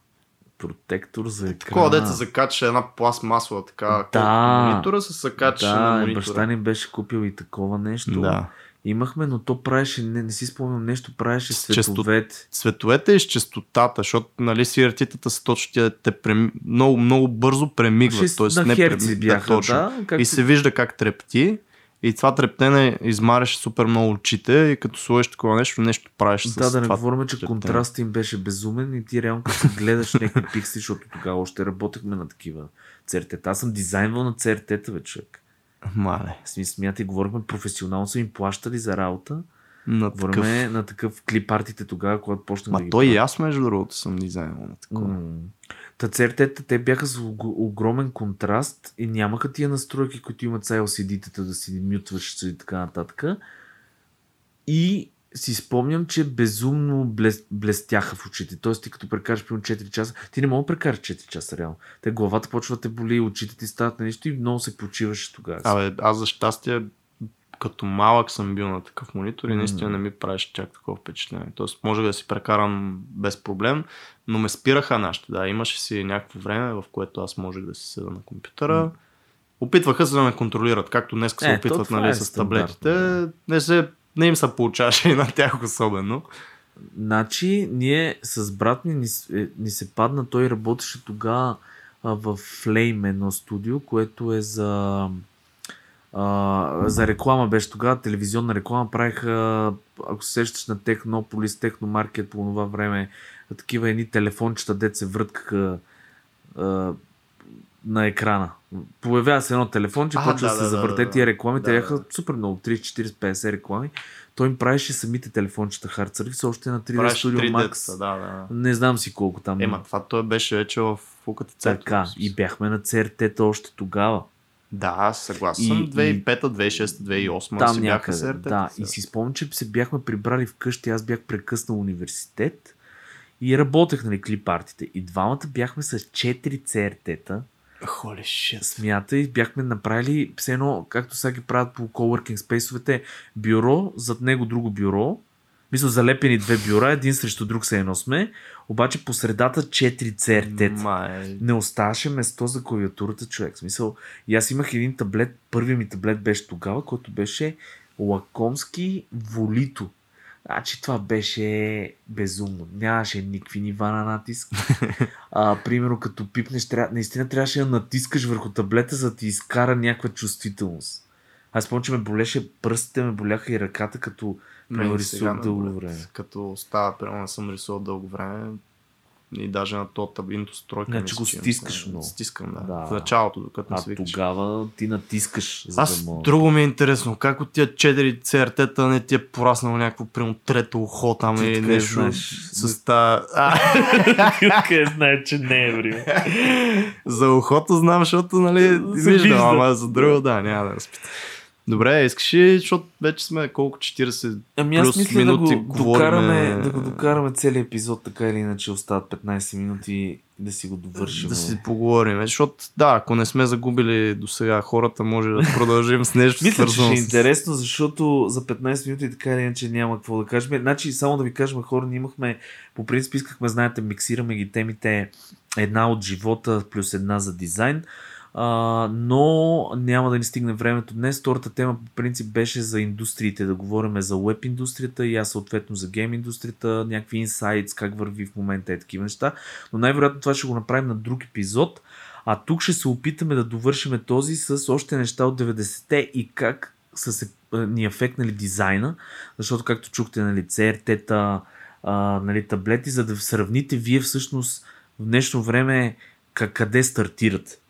Протектор за екрана. Такова дете закача една пластмасова така, Да. монитора се закача на Да, и монитора. баща ни беше купил и такова нещо. Да. Имахме, но то правеше, не, не си спомням, нещо правеше С с често-. Цветовете и с частотата, защото нали CRT-тата са точно тя те прем... много, много бързо премигват. Тоест, на не херци прем- бяха, точно. да, както- И се вижда как трепти. И това трептене измаряше супер много очите и като сложиш такова нещо, нещо правиш с Да, да не говорим, че контрастът им беше безумен и ти реално като гледаш някакви пиксли, защото тогава още работехме на такива цертета. Аз съм дизайнвал на цертета, бе, човек. Мале. Смятай, говорихме професионално, са им плащали за работа. На такъв... Говорихме на такъв клип артите тогава, когато почнах да Ма ги той и аз, между другото, съм дизайнер на такова. М. Та цертета, те бяха с ог- огромен контраст и нямаха тия настройки, които имат са LCD-тата да си мютваш и така нататък. И си спомням, че безумно блес, блестяха в очите. Тоест, ти като прекараш примерно 4 часа, ти не мога да прекараш 4 часа реално. Те главата почва да те боли, очите ти стават на нещо и много се почиваш тогава. Абе, аз за щастие като малък съм бил на такъв монитор и наистина не ми правеше чак такова впечатление. Тоест, може да си прекарам без проблем, но ме спираха нашите. Да, имаше си някакво време, в което аз можех да си седа на компютъра. Опитваха се да ме контролират, както днес се Е, опитват нали, е с таблетите. Не, се, не им се получаваше и на тях особено. Значи, ние с брат ми ни, е, ни се падна, той работеше тогава в Flame едно студио, което е за а, за реклама беше тогава, телевизионна реклама правиха, ако се сещаш на Технополис, Техномаркет по това време, такива едни телефончета, дет се върткаха на екрана. Появява се едно телефонче, А, почва да, да, се да, завърте да, тия да. реклами. Да, Те да. бяха супер много, 30, 40, 50 реклами. Той им правеше самите телефончета Hard Service, още на 3D Правиш Studio 3D, Max. да, да. Не знам си колко там. Ема, това той беше вече в фуката църква. така, и бяхме на CRT-та още тогава. Да, съгласен И- съм. и- 2005, 2006, 2008 Там си бяха някъде. сертета. Да, и си спомням, че се бяхме прибрали вкъщи, аз бях прекъснал университет и работех, нали, клипартите. И двамата бяхме с 4 CRT-та, Shit. смятай, бяхме направили все едно, както сега ги правят по coworking спейсовете, бюро, зад него друго бюро, мисля, залепени две бюра, един срещу друг се едно сме, обаче по средата 4 CRT-та. Май. не оставаше место за клавиатурата човек. Смисъл, и аз имах един таблет, първият ми таблет беше тогава, който беше Лакомски Волито. Значи това беше безумно. Нямаше никакви нива на натиск. А, примерно като пипнеш, тря... наистина трябваше да натискаш върху таблета, за да ти изкара някаква чувствителност. Аз помня, че ме болеше пръстите, ме боляха и ръката, като Ме сега рисувах дълго болят. време. Като става, примерно съм рисувал дълго време, и даже на то табинто стройка. Мисля, го че стискаш много. Стискам, да. Да. В началото, докато не а свикнеш. тогава ти натискаш, за Аз да мога. друго ми е интересно, как от тия 4 CRT-та не ти е пораснало някакво, примерно, трето ухо там Ти или нещо знаеш? с та... А, Къде знае, че не е ври. за ухото знам, защото, нали, виждам, вижда. ама за друго, да, няма да разпитам. Добре, искаш ли, защото вече сме колко 40 Ами аз плюс мисля да минути го, говориме- докараме, да го докараме целият епизод, така или иначе остават 15 минути да си го довършим. да си поговорим. Защото, да, ако не сме загубили до сега хората, може да продължим с нещо Мисля, че ще е интересно, защото за 15 минути така или иначе няма какво да кажем. Значи, само да ви кажем, хора, ние имахме, по принцип искахме, знаете, миксираме ги темите една от живота плюс една за дизайн. А, но няма да ни стигне времето днес. Втората тема по принцип беше за индустриите, да говорим за веб индустрията и аз съответно за гейм индустрията, някакви инсайтс, как върви в момента и такива неща. Но най-вероятно това ще го направим на друг епизод. А тук ще се опитаме да довършим този с още неща от 90-те и как са се, ни ефектнали дизайна, защото както чухте, нали, CRT-та, а, нали, таблети, за да сравните вие всъщност в днешно време къде стартират.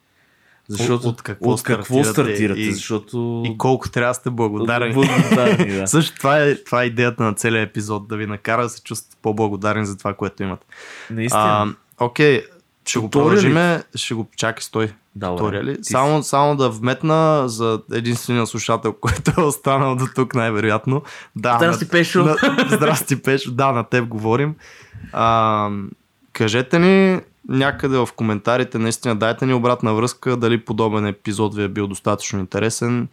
Защото, От- от какво от какво стартирате стартирате? и- защото... И колко трябва да сте благодарни. Благодарни, да. Също това е, това е идеята на целия епизод, да ви накара да се чувствате по-благодарни за това, което имате. Наистина. А, окей, ще го Туториали? продължим. Ще го чакай, стой. ти си- Само, само да вметна за единствения слушател, който е останал до тук най-вероятно. Да, Здрасти, на- Пешо. На, здрасти, Пешо. Да, на теб говорим. А, кажете ни някъде в коментарите, наистина дайте ни обратна връзка, дали подобен епизод ви е бил достатъчно интересен.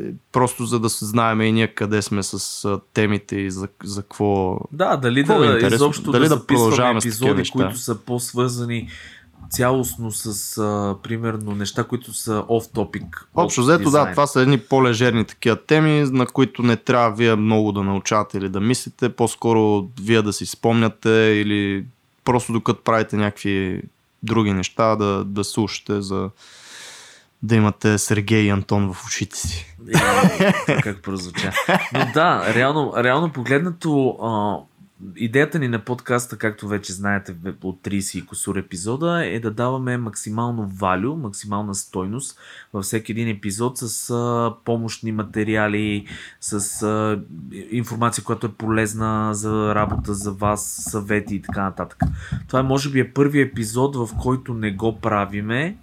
Е, Просто за да се знаем и ние къде сме с темите и за, за какво Да, дали Какво е да интересно? изобщо Дали да да продължаваме епизоди, които са по-свързани цялостно с, а, примерно, неща, които са оф-топик. Общо взето, да, това са едни по-лежерни такива теми, на които не трябва вие много да научавате или да мислите, по-скоро вие да си спомняте или просто докато правите някакви други неща да, да слушате за да имате Сергей и Антон в ушите си. Е, как прозвуча. Но да, реално, реално погледнато, а, идеята ни на подкаста, както вече знаете от 30 и косур епизода, е да даваме максимално валю, максимална стойност във всеки един епизод с а, помощни материали, с а, информация, която е полезна за работа за вас, съвети и така нататък. Това е, може би е първият епизод, в който не го правиме,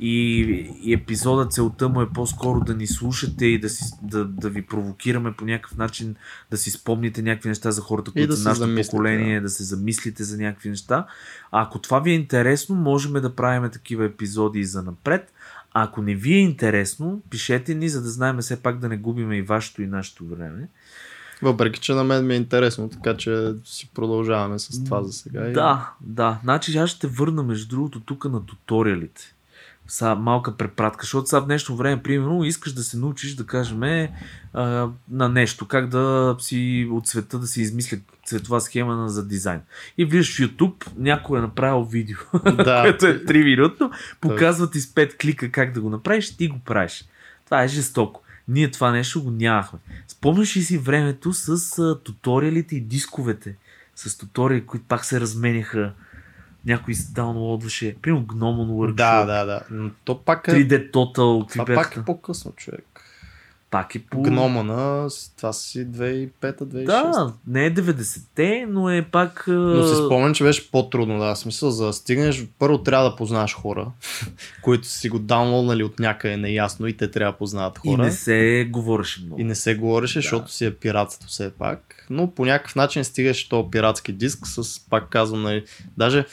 и, и епизода целта му е по-скоро да ни слушате и да, си, да, да ви провокираме по някакъв начин да си спомните някакви неща за хората, които да са нашето поколение, да. да. се замислите за някакви неща. А ако това ви е интересно, можем да правим такива епизоди и за напред. А ако не ви е интересно, пишете ни, за да знаем все пак да не губиме и вашето и нашето време. Въпреки, че на мен ми е интересно, така че си продължаваме с това за сега. и- Да, да. Значи аз ще върна между другото тук на туториалите. Са малка препратка, защото сега в днешно време, примерно, искаш да се научиш да кажем е, а, на нещо, как да си от света да си измисли цветова схема на, за дизайн. И влизаш в YouTube, някой е направил видео, Да. което е 3 минутно, показва ти с 5 клика как да го направиш, ти го правиш. Това е жестоко. Ние това нещо го нямахме. Спомняш ли си времето с а, туториалите и дисковете? С туториали, които пак се разменяха. Някой се даунлоудваше. Примерно Gnomon Workshop. Да, да, да. Но то пак е... 3D Total. Това пак е по-късно, човек. пак е по... Гномана, това си 2005-2006. Да, не е 90-те, но е пак... Но си спомням, че беше по-трудно, да. В смисъл, за да стигнеш, първо трябва да познаваш хора, които си го даунлоуднали от някъде неясно и те трябва да познават И хора. не се говореше много. И не се говореше, защото си е пиратство все пак. Но по някакъв начин стигаш този пиратски диск с, пак казвам, нали, даже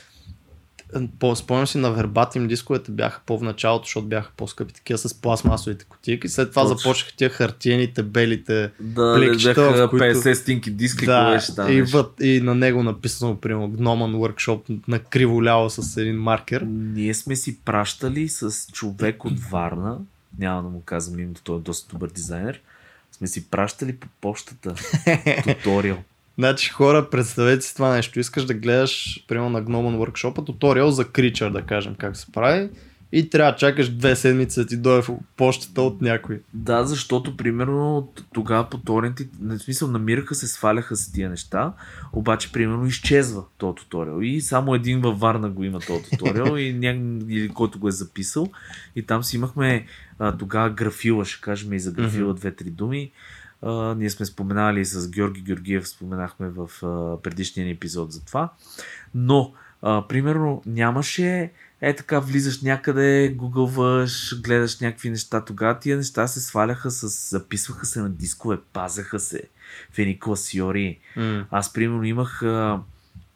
по, спомням си на вербатим дисковете бяха по в началото, защото бяха по-скъпи такива с пластмасовите кутийки. След това Точно. започнаха тия хартиените, белите. Да, плекчета, в които- 50 стинки диски, да, и, въд, и на него написано, примерно, Gnomon Workshop на криво ляво с един маркер. Ние сме си пращали с човек от Варна, няма да му казвам името, той е доста добър дизайнер, сме си пращали по почтата туториал. Значи хора, представете си това нещо. Искаш да гледаш, примерно на Gnomon Workshop, туториал за Creature, да кажем как се прави. И трябва да чакаш две седмици да ти дойде в почтата от някой. Да, защото примерно тогава по торенти, в смисъл намираха се, сваляха се тия неща, обаче примерно изчезва този туториал и само един във Варна го има този туториал и ня... или който го е записал и там си имахме а, тогава графила, ще кажем и за графила две-три думи. А, ние сме споменали с Георги Георгиев, споменахме в а, предишния ни епизод за това. Но, а, примерно, нямаше е така, влизаш някъде, гугълваш, гледаш някакви неща. Тогава тия неща се сваляха с... записваха се на дискове, пазаха се в едни класиори. Аз, примерно, имах, а,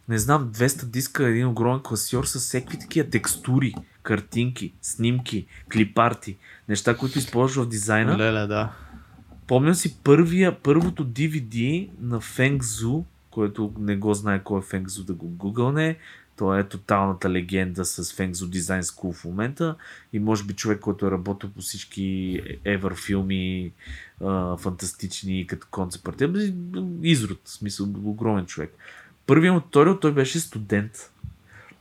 не знам, 200 диска, един огромен класиор с всеки такива текстури, картинки, снимки, клипарти, неща, които използваш в дизайна. Леле, да. Помня си първия, първото DVD на Feng Zhu, който не го знае кой е Feng Zhu да го гугълне. Той е тоталната легенда с Feng Zhu Design School в момента и може би човек, който е работил по всички евър филми, а, фантастични като концепт арт. Изрод, в смисъл, огромен човек. Първият му туториал той беше студент.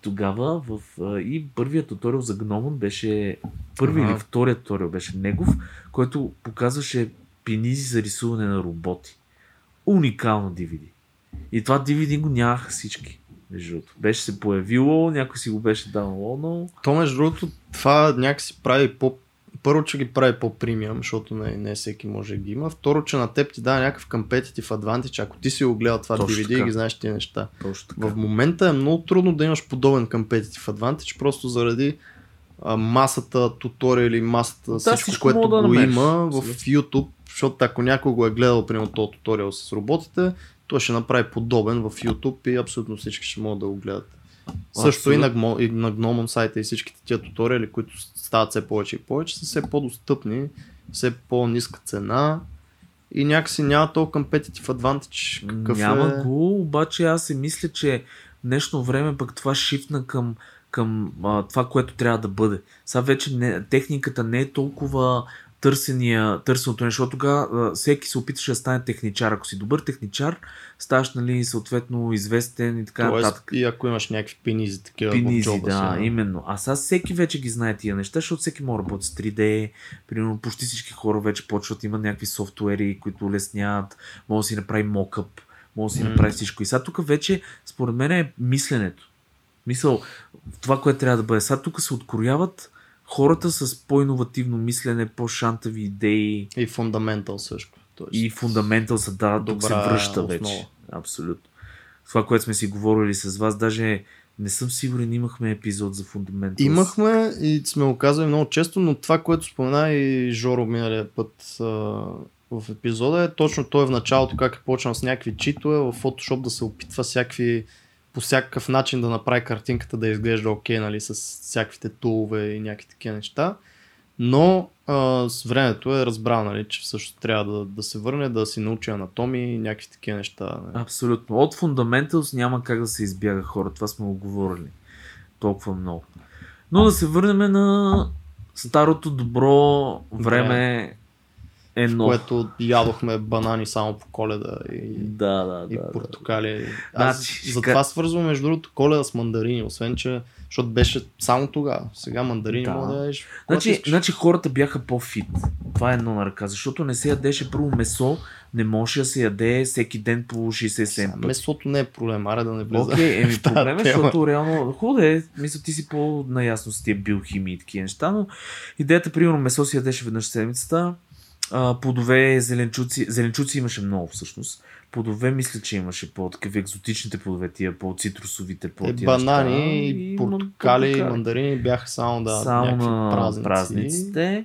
Тогава в, а, и първият туториал за Гномон беше първи Ага. или вторият туториал беше негов, който показваше пенизи за рисуване на роботи. Уникално DVD. И това DVD го нямаха всички. Между другото. Беше се появило, някой си го беше даунлоуднал. То между другото, това някакси прави по... Първо, че ги прави по-премиум, защото не, не всеки може да ги има. Второ, че на теб ти дава някакъв competitive advantage, ако ти си го гледал това Точно DVD така. и ги знаеш тия неща. Точно така. В момента е много трудно да имаш подобен competitive advantage, просто заради масата туториали, масата Да, всичко, всичко което да го намериш. има в. YouTube, защото ако някой го е гледал, примерно този туториал с роботите, той ще направи подобен в YouTube и абсолютно всички ще могат да го гледат. Също и на, и на Gnomon сайта и всичките тия туториали, които стават все повече и повече, са все по-достъпни, все по-ниска цена и някакси няма толкова competitive advantage какъв Няма е... го, обаче аз си мисля, че днешно време пък това шифна към, към а, това, което трябва да бъде. Сега вече не, техниката не е толкова търсения, търсеното нещо, защото тогава всеки се опитваше да стане техничар. Ако си добър техничар, ставаш нали, съответно известен и така Тоест, нататък. и ако имаш някакви пенизи такива Пинизи, джоба да, си, именно. А сега всеки вече ги знае тия неща, защото всеки може да работи с 3D. Примерно почти всички хора вече почват, имат някакви софтуери, които улесняват. Може да си направи мокъп, може да си М. направи всичко. И сега тук вече, според мен, е мисленето. Мисъл, това, което трябва да бъде. Сега тук се открояват хората с по-инновативно мислене, по-шантави идеи И фундаментал също. Тоест, и фундаментал са, да, тук се връща основа. вече. Абсолютно. Това, което сме си говорили с вас, даже не съм сигурен, имахме епизод за фундаментал. Имахме и сме го казали много често, но това, което спомена и Жоро миналия път а, в епизода е точно той в началото, как е почнал с някакви читове в Photoshop да се опитва всякакви по всякакъв начин да направи картинката да изглежда окей, нали, с всякаквите тулове и някакви такива неща. Но а, с времето е разбрал, нали, че всъщност трябва да, да се върне, да си научи анатомия и някакви такива неща. Нали. Абсолютно. От Fundamentals няма как да се избяга хора. Това сме го говорили. Толкова много. Но да се върнем на старото добро време Е, в което ядохме банани само по коледа и, Да, да, и да. да. портокали. Аз Значи, затова свързвам между другото коледа с мандарини, освен че, защото беше само тогава. Сега мандарини Да. мога да ядеш. Значи, значи хората бяха по-фит. Това е едно на ръка, защото не се ядеше първо месо, не може да се яде всеки ден по 60-70 Сега, пъти. Месото не е проблем, аре да не влиза. Окей, еми в тази проблем е, защото реално хубаво е, мисля ти си по-наясно с тия биохимии и такива неща, но идеята, примерно, месо си ядеше веднъж седмицата, а, плодове, зеленчуци, зеленчуци имаше много всъщност. Плодове мисля, че имаше по-такива екзотичните плодове, тия по-цитрусовите, Е, по-тия банани, неща. и портокали, и мандарини бяха само да само на празници. празниците.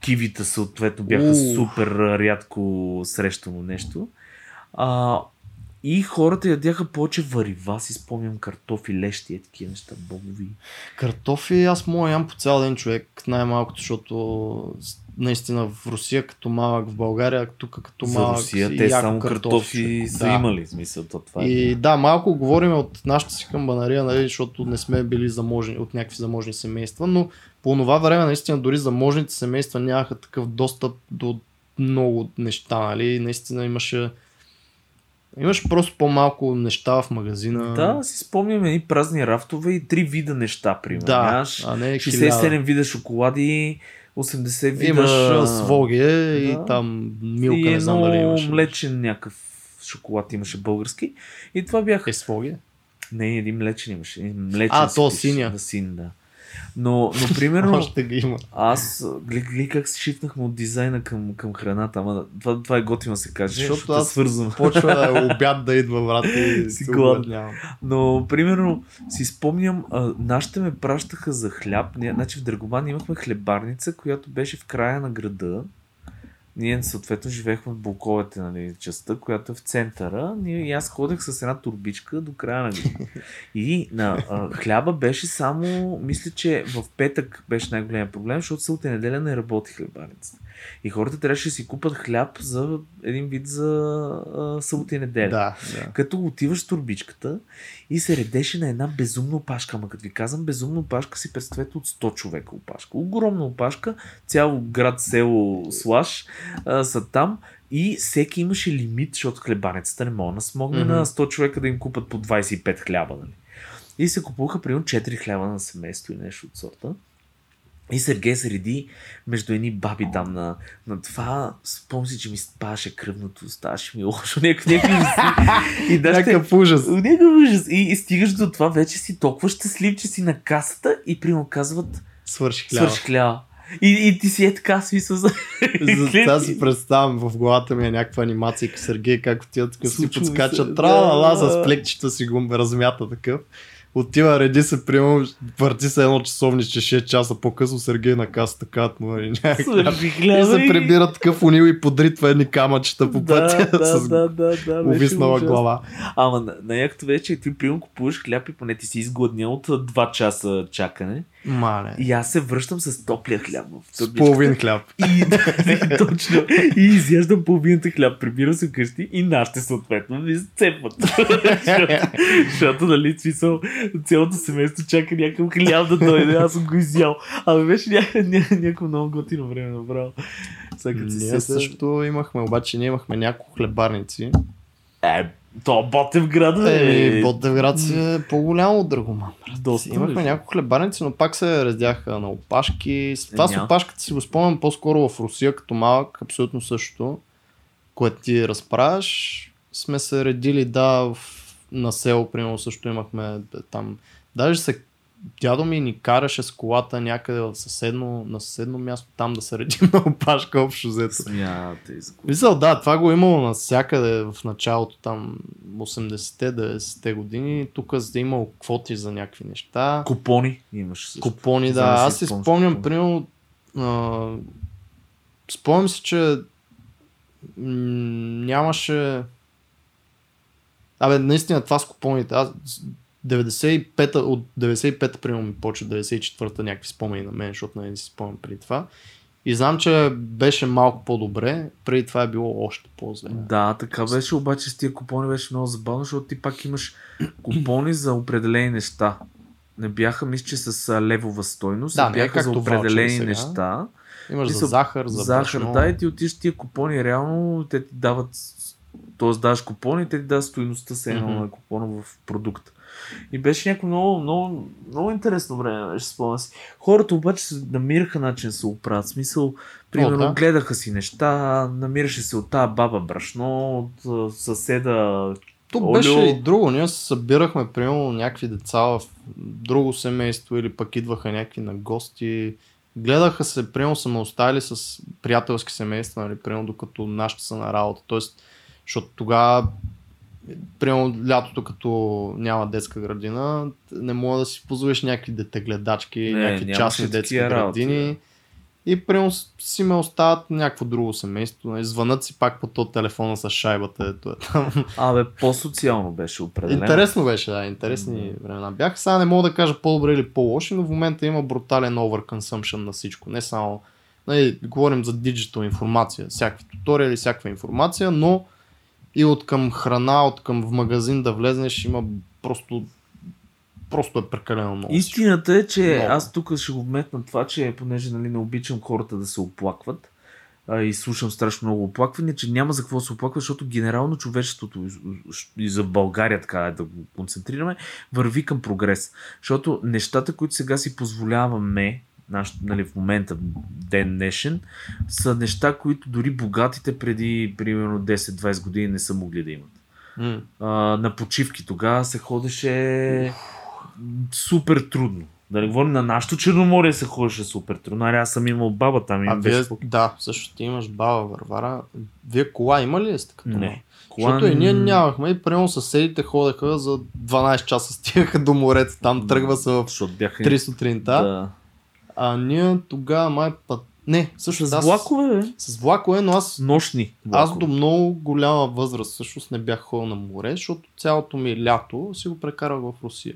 Кивита съответно бяха Уф. супер рядко срещано нещо. А, и хората ядяха повече варива, си спомням картофи, лещи и такива неща, бобови. Картофи аз мога ям по цял ден човек, най-малкото, защото наистина в Русия като малък, в България тук като За малък. Русия и те само картофи човек. са да. имали, смисъл, то това е. И да, малко говорим от нашата си камбанария, нали, защото не сме били заможни, от някакви заможни семейства, но по това време наистина дори заможните семейства нямаха такъв достъп до много неща, нали, наистина имаше Имаше просто по-малко неща в магазина. Да, си спомням едни празни рафтове и три вида неща, примерно. да Нямаш а не 67 хиляда. вида шоколади, 80 вида... Имаш своге Да. и там милка, и не знам дали имаш. млечен някакъв шоколад имаше български. И това бяха... Е, своге? Не, един млечен имаше. Един млечен А, то синя. Син, да. Но, но примерно, Още ги има. аз гледай как се шифнахме от дизайна към, към храната, ама това, това е готино се каже, Защото защото, аз свързвам. Почва е обяд да идва, брат, и Си огладнявам. Но, примерно, си спомням, а, нашите ме пращаха за хляб. Значи в Драгоман имахме хлебарница, която беше в края на града. Ние съответно живеехме в блоковете, нали, частта, която е в центъра. Ние, и аз ходех с една турбичка до края на града. И на а, хляба беше само, мисля, че в петък беше най-големия проблем, защото събота неделя не работи хлебарницата. И хората трябваше да си купат хляб за един вид за а, събота и неделя. Да, да. Като отиваш с турбичката и се редеше на една безумна опашка. Ама като ви казвам безумна опашка, си представете от 100 човека опашка. Огромна опашка, цяло град, село, слаш а, са там и всеки имаше лимит, защото хлебарницата не мога да смогне Мгм. на 100 човека да им купат по 25 хляба. Нали? И се купуваха примерно 4 хляба на семейство и нещо от сорта. И Сергей се реди между едни баби там на, на това. Спомни си, че ми спаше кръвното, ставаше ми лошо. Някакви И даже Някакъв ужас. Някакъв ужас. И, и стигаш до това, вече си толкова щастлив, че си на касата и прино казват Свърши хляба. свърш хляба. И, и ти си е така смисъл за... За това си представям в главата ми е някаква анимация, като Сергей, как отиват такъв си подскачат, да. тра с плекчета си го размята такъв. Отива, реди се, приема, върти се едно часовниче, 6 часа по-късно, Сергей на касата казват му, И хляба. се прибира такъв унил и подритва едни камъчета по пътя да, с да, да, да, увиснала глава. Ама на, на якото вече ти прием купуваш хляб и поне ти си изгладнял от 2 часа чакане. Мале. И аз се връщам с топлия хляб в С половин хляб. И, да, точно. И изяждам половината хляб, прибирам се вкъщи и нашите съответно ми сцепват. защото, защото, нали, смисъл, цялото семейство чака някакъв хляб да дойде, аз съм го изял. Абе беше ня, ня, някакво много готино време направо. Сега Ние сета- също имахме, обаче ние имахме няколко хлебарници. Е, то Ботев град е... Е, Ботевград си е по-голямо от Драгоман. доста. Имахме между- няколко хлебарници, но пак се раздяха на опашки. Това с опашката си го спомням по-скоро в Русия, като малък, абсолютно същото, което ти разправяш. Сме се редили, да, в, на село, примерно също имахме там. Даже се дядо ми ни караше с колата някъде в съседно, на съседно място, там да се редим на опашка общо взето. Мисъл, да, това го е имало навсякъде в началото, там 80-те, 90-те години. Тук за да е имало квоти за някакви неща. Купони имаше също. Купони, да. Знам, Аз си спомням, примерно, а, спомням си, че нямаше... Абе, наистина това с купоните. Аз 95-та, от 95-та, примерно, ми почва 94-та някакви спомени на мен, защото не си спомням преди това. И знам, че беше малко по-добре, преди това е било още по-зле. Да, така беше, обаче с тия купони беше много забавно, защото ти пак имаш купони за определени неща. Не бяха, мисля, че с левова стойност, Да, не бяха за определени сега. неща. Имаш за Мисъл, захар, за захар, брашно. да, и ти отиш тия купони, реално те ти дават, т.е. даваш купони те ти дават стоиността се едно Мгм. на купона в продукта. И беше някакво много, много, много интересно време, беше спомня си. Хората обаче се намираха начин да се оправят. Смисъл, примерно, да. гледаха си неща, намираше се от тази баба брашно, от съседа. Тук Олио. беше и друго. Ние се събирахме, примерно, някакви деца в друго семейство или пък идваха някакви на гости. Гледаха се, примерно са ме оставили с приятелски семейства, нали, примерно докато нашите са на работа. Тоест, защото тогава, примерно лятото, като няма детска градина, не мога да си позволиш някакви детегледачки, Не, някакви частни детски такива работи, градини. И примерно си ме оставят някакво друго семейство. Нали, звънат си пак по то телефона с шайбата. Ето е там. Абе, по-социално беше определено. Интересно беше, да, интересни времена бяха. Сега не мога да кажа по-добре или по-лоши, но в момента има брутален overconsumption на всичко. Не само, нали, говорим за диджитал информация, всякакви туториали, всякаква информация, но и от към храна, от към в магазин да влезнеш, има просто, просто е прекалено много. Истината е, че Много. аз тук ще го вметна това, че понеже нали, не обичам хората да се оплакват а, и слушам страшно много оплаквания, че няма за какво да се оплаква, защото генерално човечеството и- за България, така е да го концентрираме, върви към прогрес. Защото нещата, които сега си позволяваме, наш, нали, в момента, ден днешен, са неща, които дори богатите преди примерно 10-20 години не са могли да имат М. а, на почивки тогава се ходеше супер трудно. Да не говорим на нашото Черноморие се ходеше супер трудно. Аз съм имал баба там и А беше вие, по- да, също ти имаш баба Варвара. Вие кола имали ли сте като Не. Кола Защото и ние нямахме и примерно съседите ходеха за 12 часа стигаха до морето. Там тръгва се в Защото бяха 3 сутринта. да. А ние тогава май път... Не, също С влакове, бе. С влакове, но аз, Нощни. аз влакове. до много голяма възраст всъщност не бях ходил на море, защото цялото ми лято си го прекарах в Русия.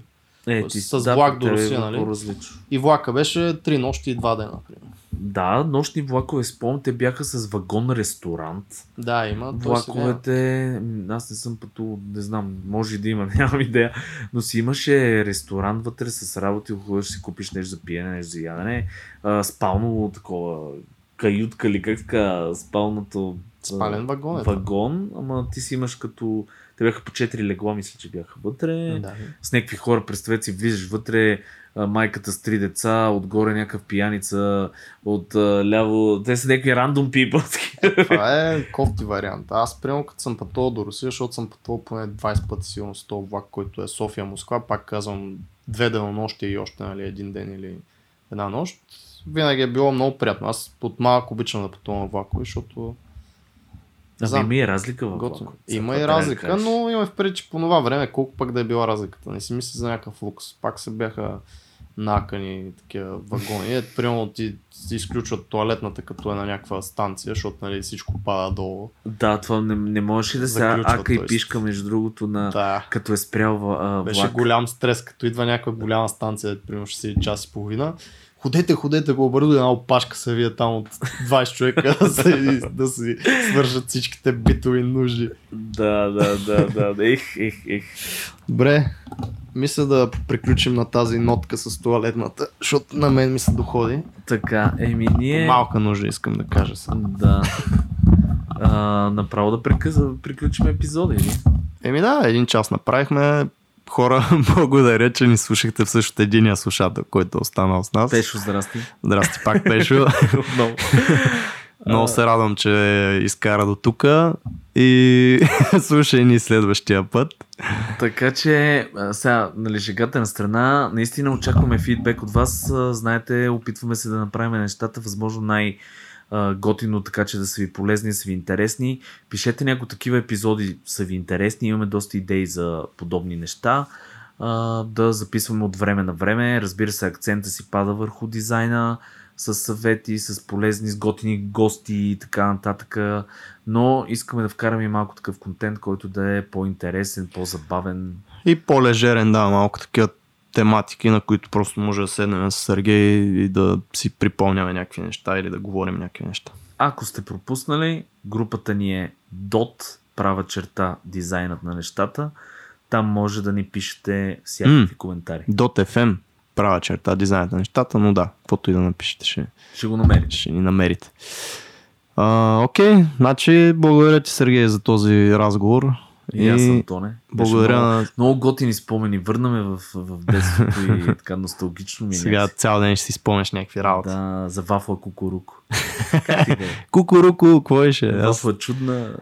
Е, ти с да, влак до тебе е Русия, нали? По-различно. И влака беше 3 нощи и 2 дена, например. Да, нощни влакове, спомням, те бяха с вагон-ресторант. Да, има. Влаковете, аз не съм пътувал, не знам, може да има, нямам идея, но си имаше ресторант вътре с работи, ходиш си купиш нещо за пиене, нещо за ядене, а, спално такова, каютка или как така, спалното Спален вагон е. вагон, ама ти си имаш като, те бяха по 4 легла, мисля, че бяха вътре, Да. с някакви хора, представете си, влизаш вътре, майката с три деца, отгоре някакъв пияница, от ляво, те са някакви рандом people. такива. Това е кофти вариант. Аз, примерно, като съм пътувал до Русия, защото съм пътувал поне 20 пъти сигурно с този влак, който е София-Москва, пак казвам две денонощи и още нали, един ден или една нощ, винаги е било много приятно. Аз от малък обичам да пътувам влакове, защото Ами Знам. има и разлика в влакове. Има и разлика, кажеш. но има в преди, че по това време колко пък да е била разликата. Не си мисля за някакъв лукс. Пак се бяха накани такива вагони. Е, примерно ти, ти изключват туалетната като е на някаква станция, защото нали, всичко пада долу. Да, това не, не можеш ли да се ака и пишка, между другото, на... Да. като е спрял а, Беше влак. голям стрес, като идва някаква голяма станция, примерно ще си час и половина. Ходете, ходете го бързо, една опашка се вие там от 20 човека да, се, да си свършат всичките битови нужди. Да, да, да, да. Ех, ех, ех. Добре, мисля да приключим на тази нотка с туалетната, защото на мен ми се доходи. Така, еми ние... Малка нужда искам да кажа сега. Да. А, направо да прекъс... приключим епизода, или? Еми да, един час направихме. Хора, благодаря, че ни слушахте в същото единия слушател, който е останал с нас. Пешо, здрасти. Здрасти пак, Пешо. Отново. Много се радвам, че изкара до тук и слушай ни следващия път. Така че, сега, нали, шегата на страна, наистина очакваме фидбек от вас. Знаете, опитваме се да направим нещата възможно най- готино, така че да са ви полезни, са ви интересни. Пишете някои такива епизоди, са ви интересни. Имаме доста идеи за подобни неща. А, да записваме от време на време. Разбира се, акцента си пада върху дизайна, с съвети, с полезни, с готини гости и така нататък. Но искаме да вкараме и малко такъв контент, който да е по-интересен, по-забавен. И по-лежерен, да, малко такива тематики, на които просто може да седнем с Сергей и да си припомняме някакви неща или да говорим някакви неща. Ако сте пропуснали, групата ни е DOT, права черта, дизайнът на нещата. Там може да ни пишете всякакви М. коментари. .fm права черта, дизайнът на нещата, но да, каквото и да напишете, ще, Ще го намериш. ще ни намерите. А, окей, значи благодаря ти, Сергей, за този разговор. И, аз съм Тоне. Благодаря много, на много готини спомени. Върнаме в, в детството и така носталгично ми. е сега цял ден ще си спомняш някакви работи. Да, за вафла кукуруко. е? Какво беше? Аз... Вафла чудна.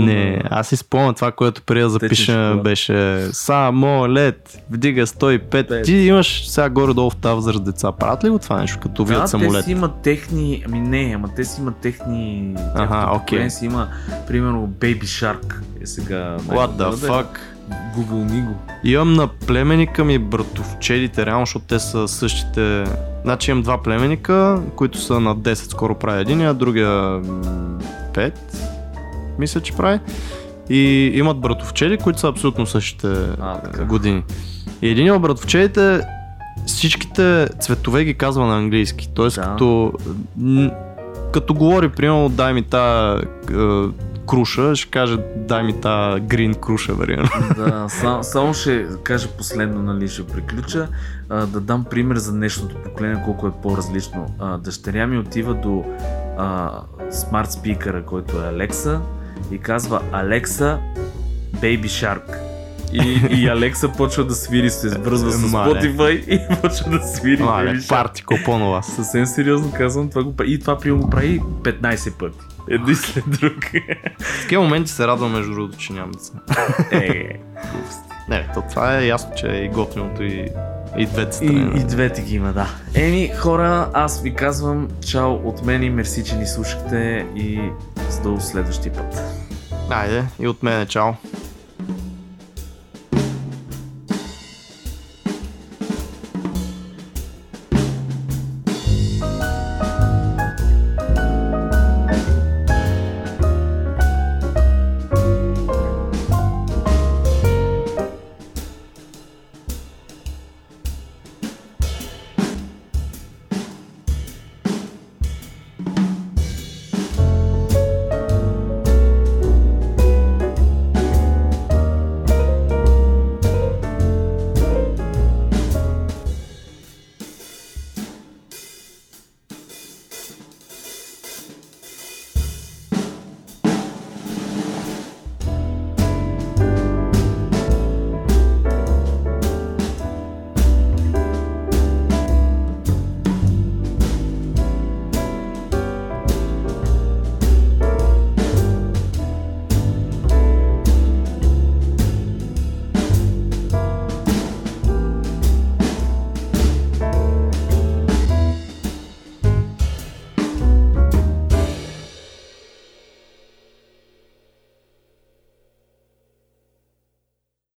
Не, аз спомням това, което преди да запиша беше само лед, вдига 105. Пет. Ти имаш сега горе-долу в тази възраст деца. Правят ли го това нещо, като Да, вият те самолет? си имат техни... Ами не, ама те си имат техни... Аха, тяхното окей. поколение си има, примерно, Baby Shark. Е сега... What the fuck? Google ни го. Имам на племеника ми братовчедите, реално, защото те са същите. Значи имам два племеника, които са на 10, скоро прави един, а другия м, 5, мисля, че прави. И имат братовчеди, които са абсолютно същите А, така. години. И един от братовчедите всичките цветове ги казва на английски. Тоест Да. като, като говори, примерно, дай ми та е, круша, ще каже дай ми та грин круша, вариант. Да, само, само ще кажа последно, нали, ще приключа. А, да дам пример за днешното поколение, колко е по-различно. А, дъщеря ми отива до а, смарт спикъра, който е Алекса и казва Алекса Baby Shark. И, и Алекса почва да свири, се свързва с. Spotify и почва да свири Мале, парти копонова. Съвсем сериозно казвам, това го прави. И това прием го прави 15 пъти. Един след друг. В такива моменти се радвам, между другото, че нямам деца. е, глупости. Не, то това е ясно, че е и готиното и, и двете И, страни. и двете ги има, да. Еми, хора, аз ви казвам чао от мен и мерси, че ни слушахте и до следващия път. Айде, и от мене, чао!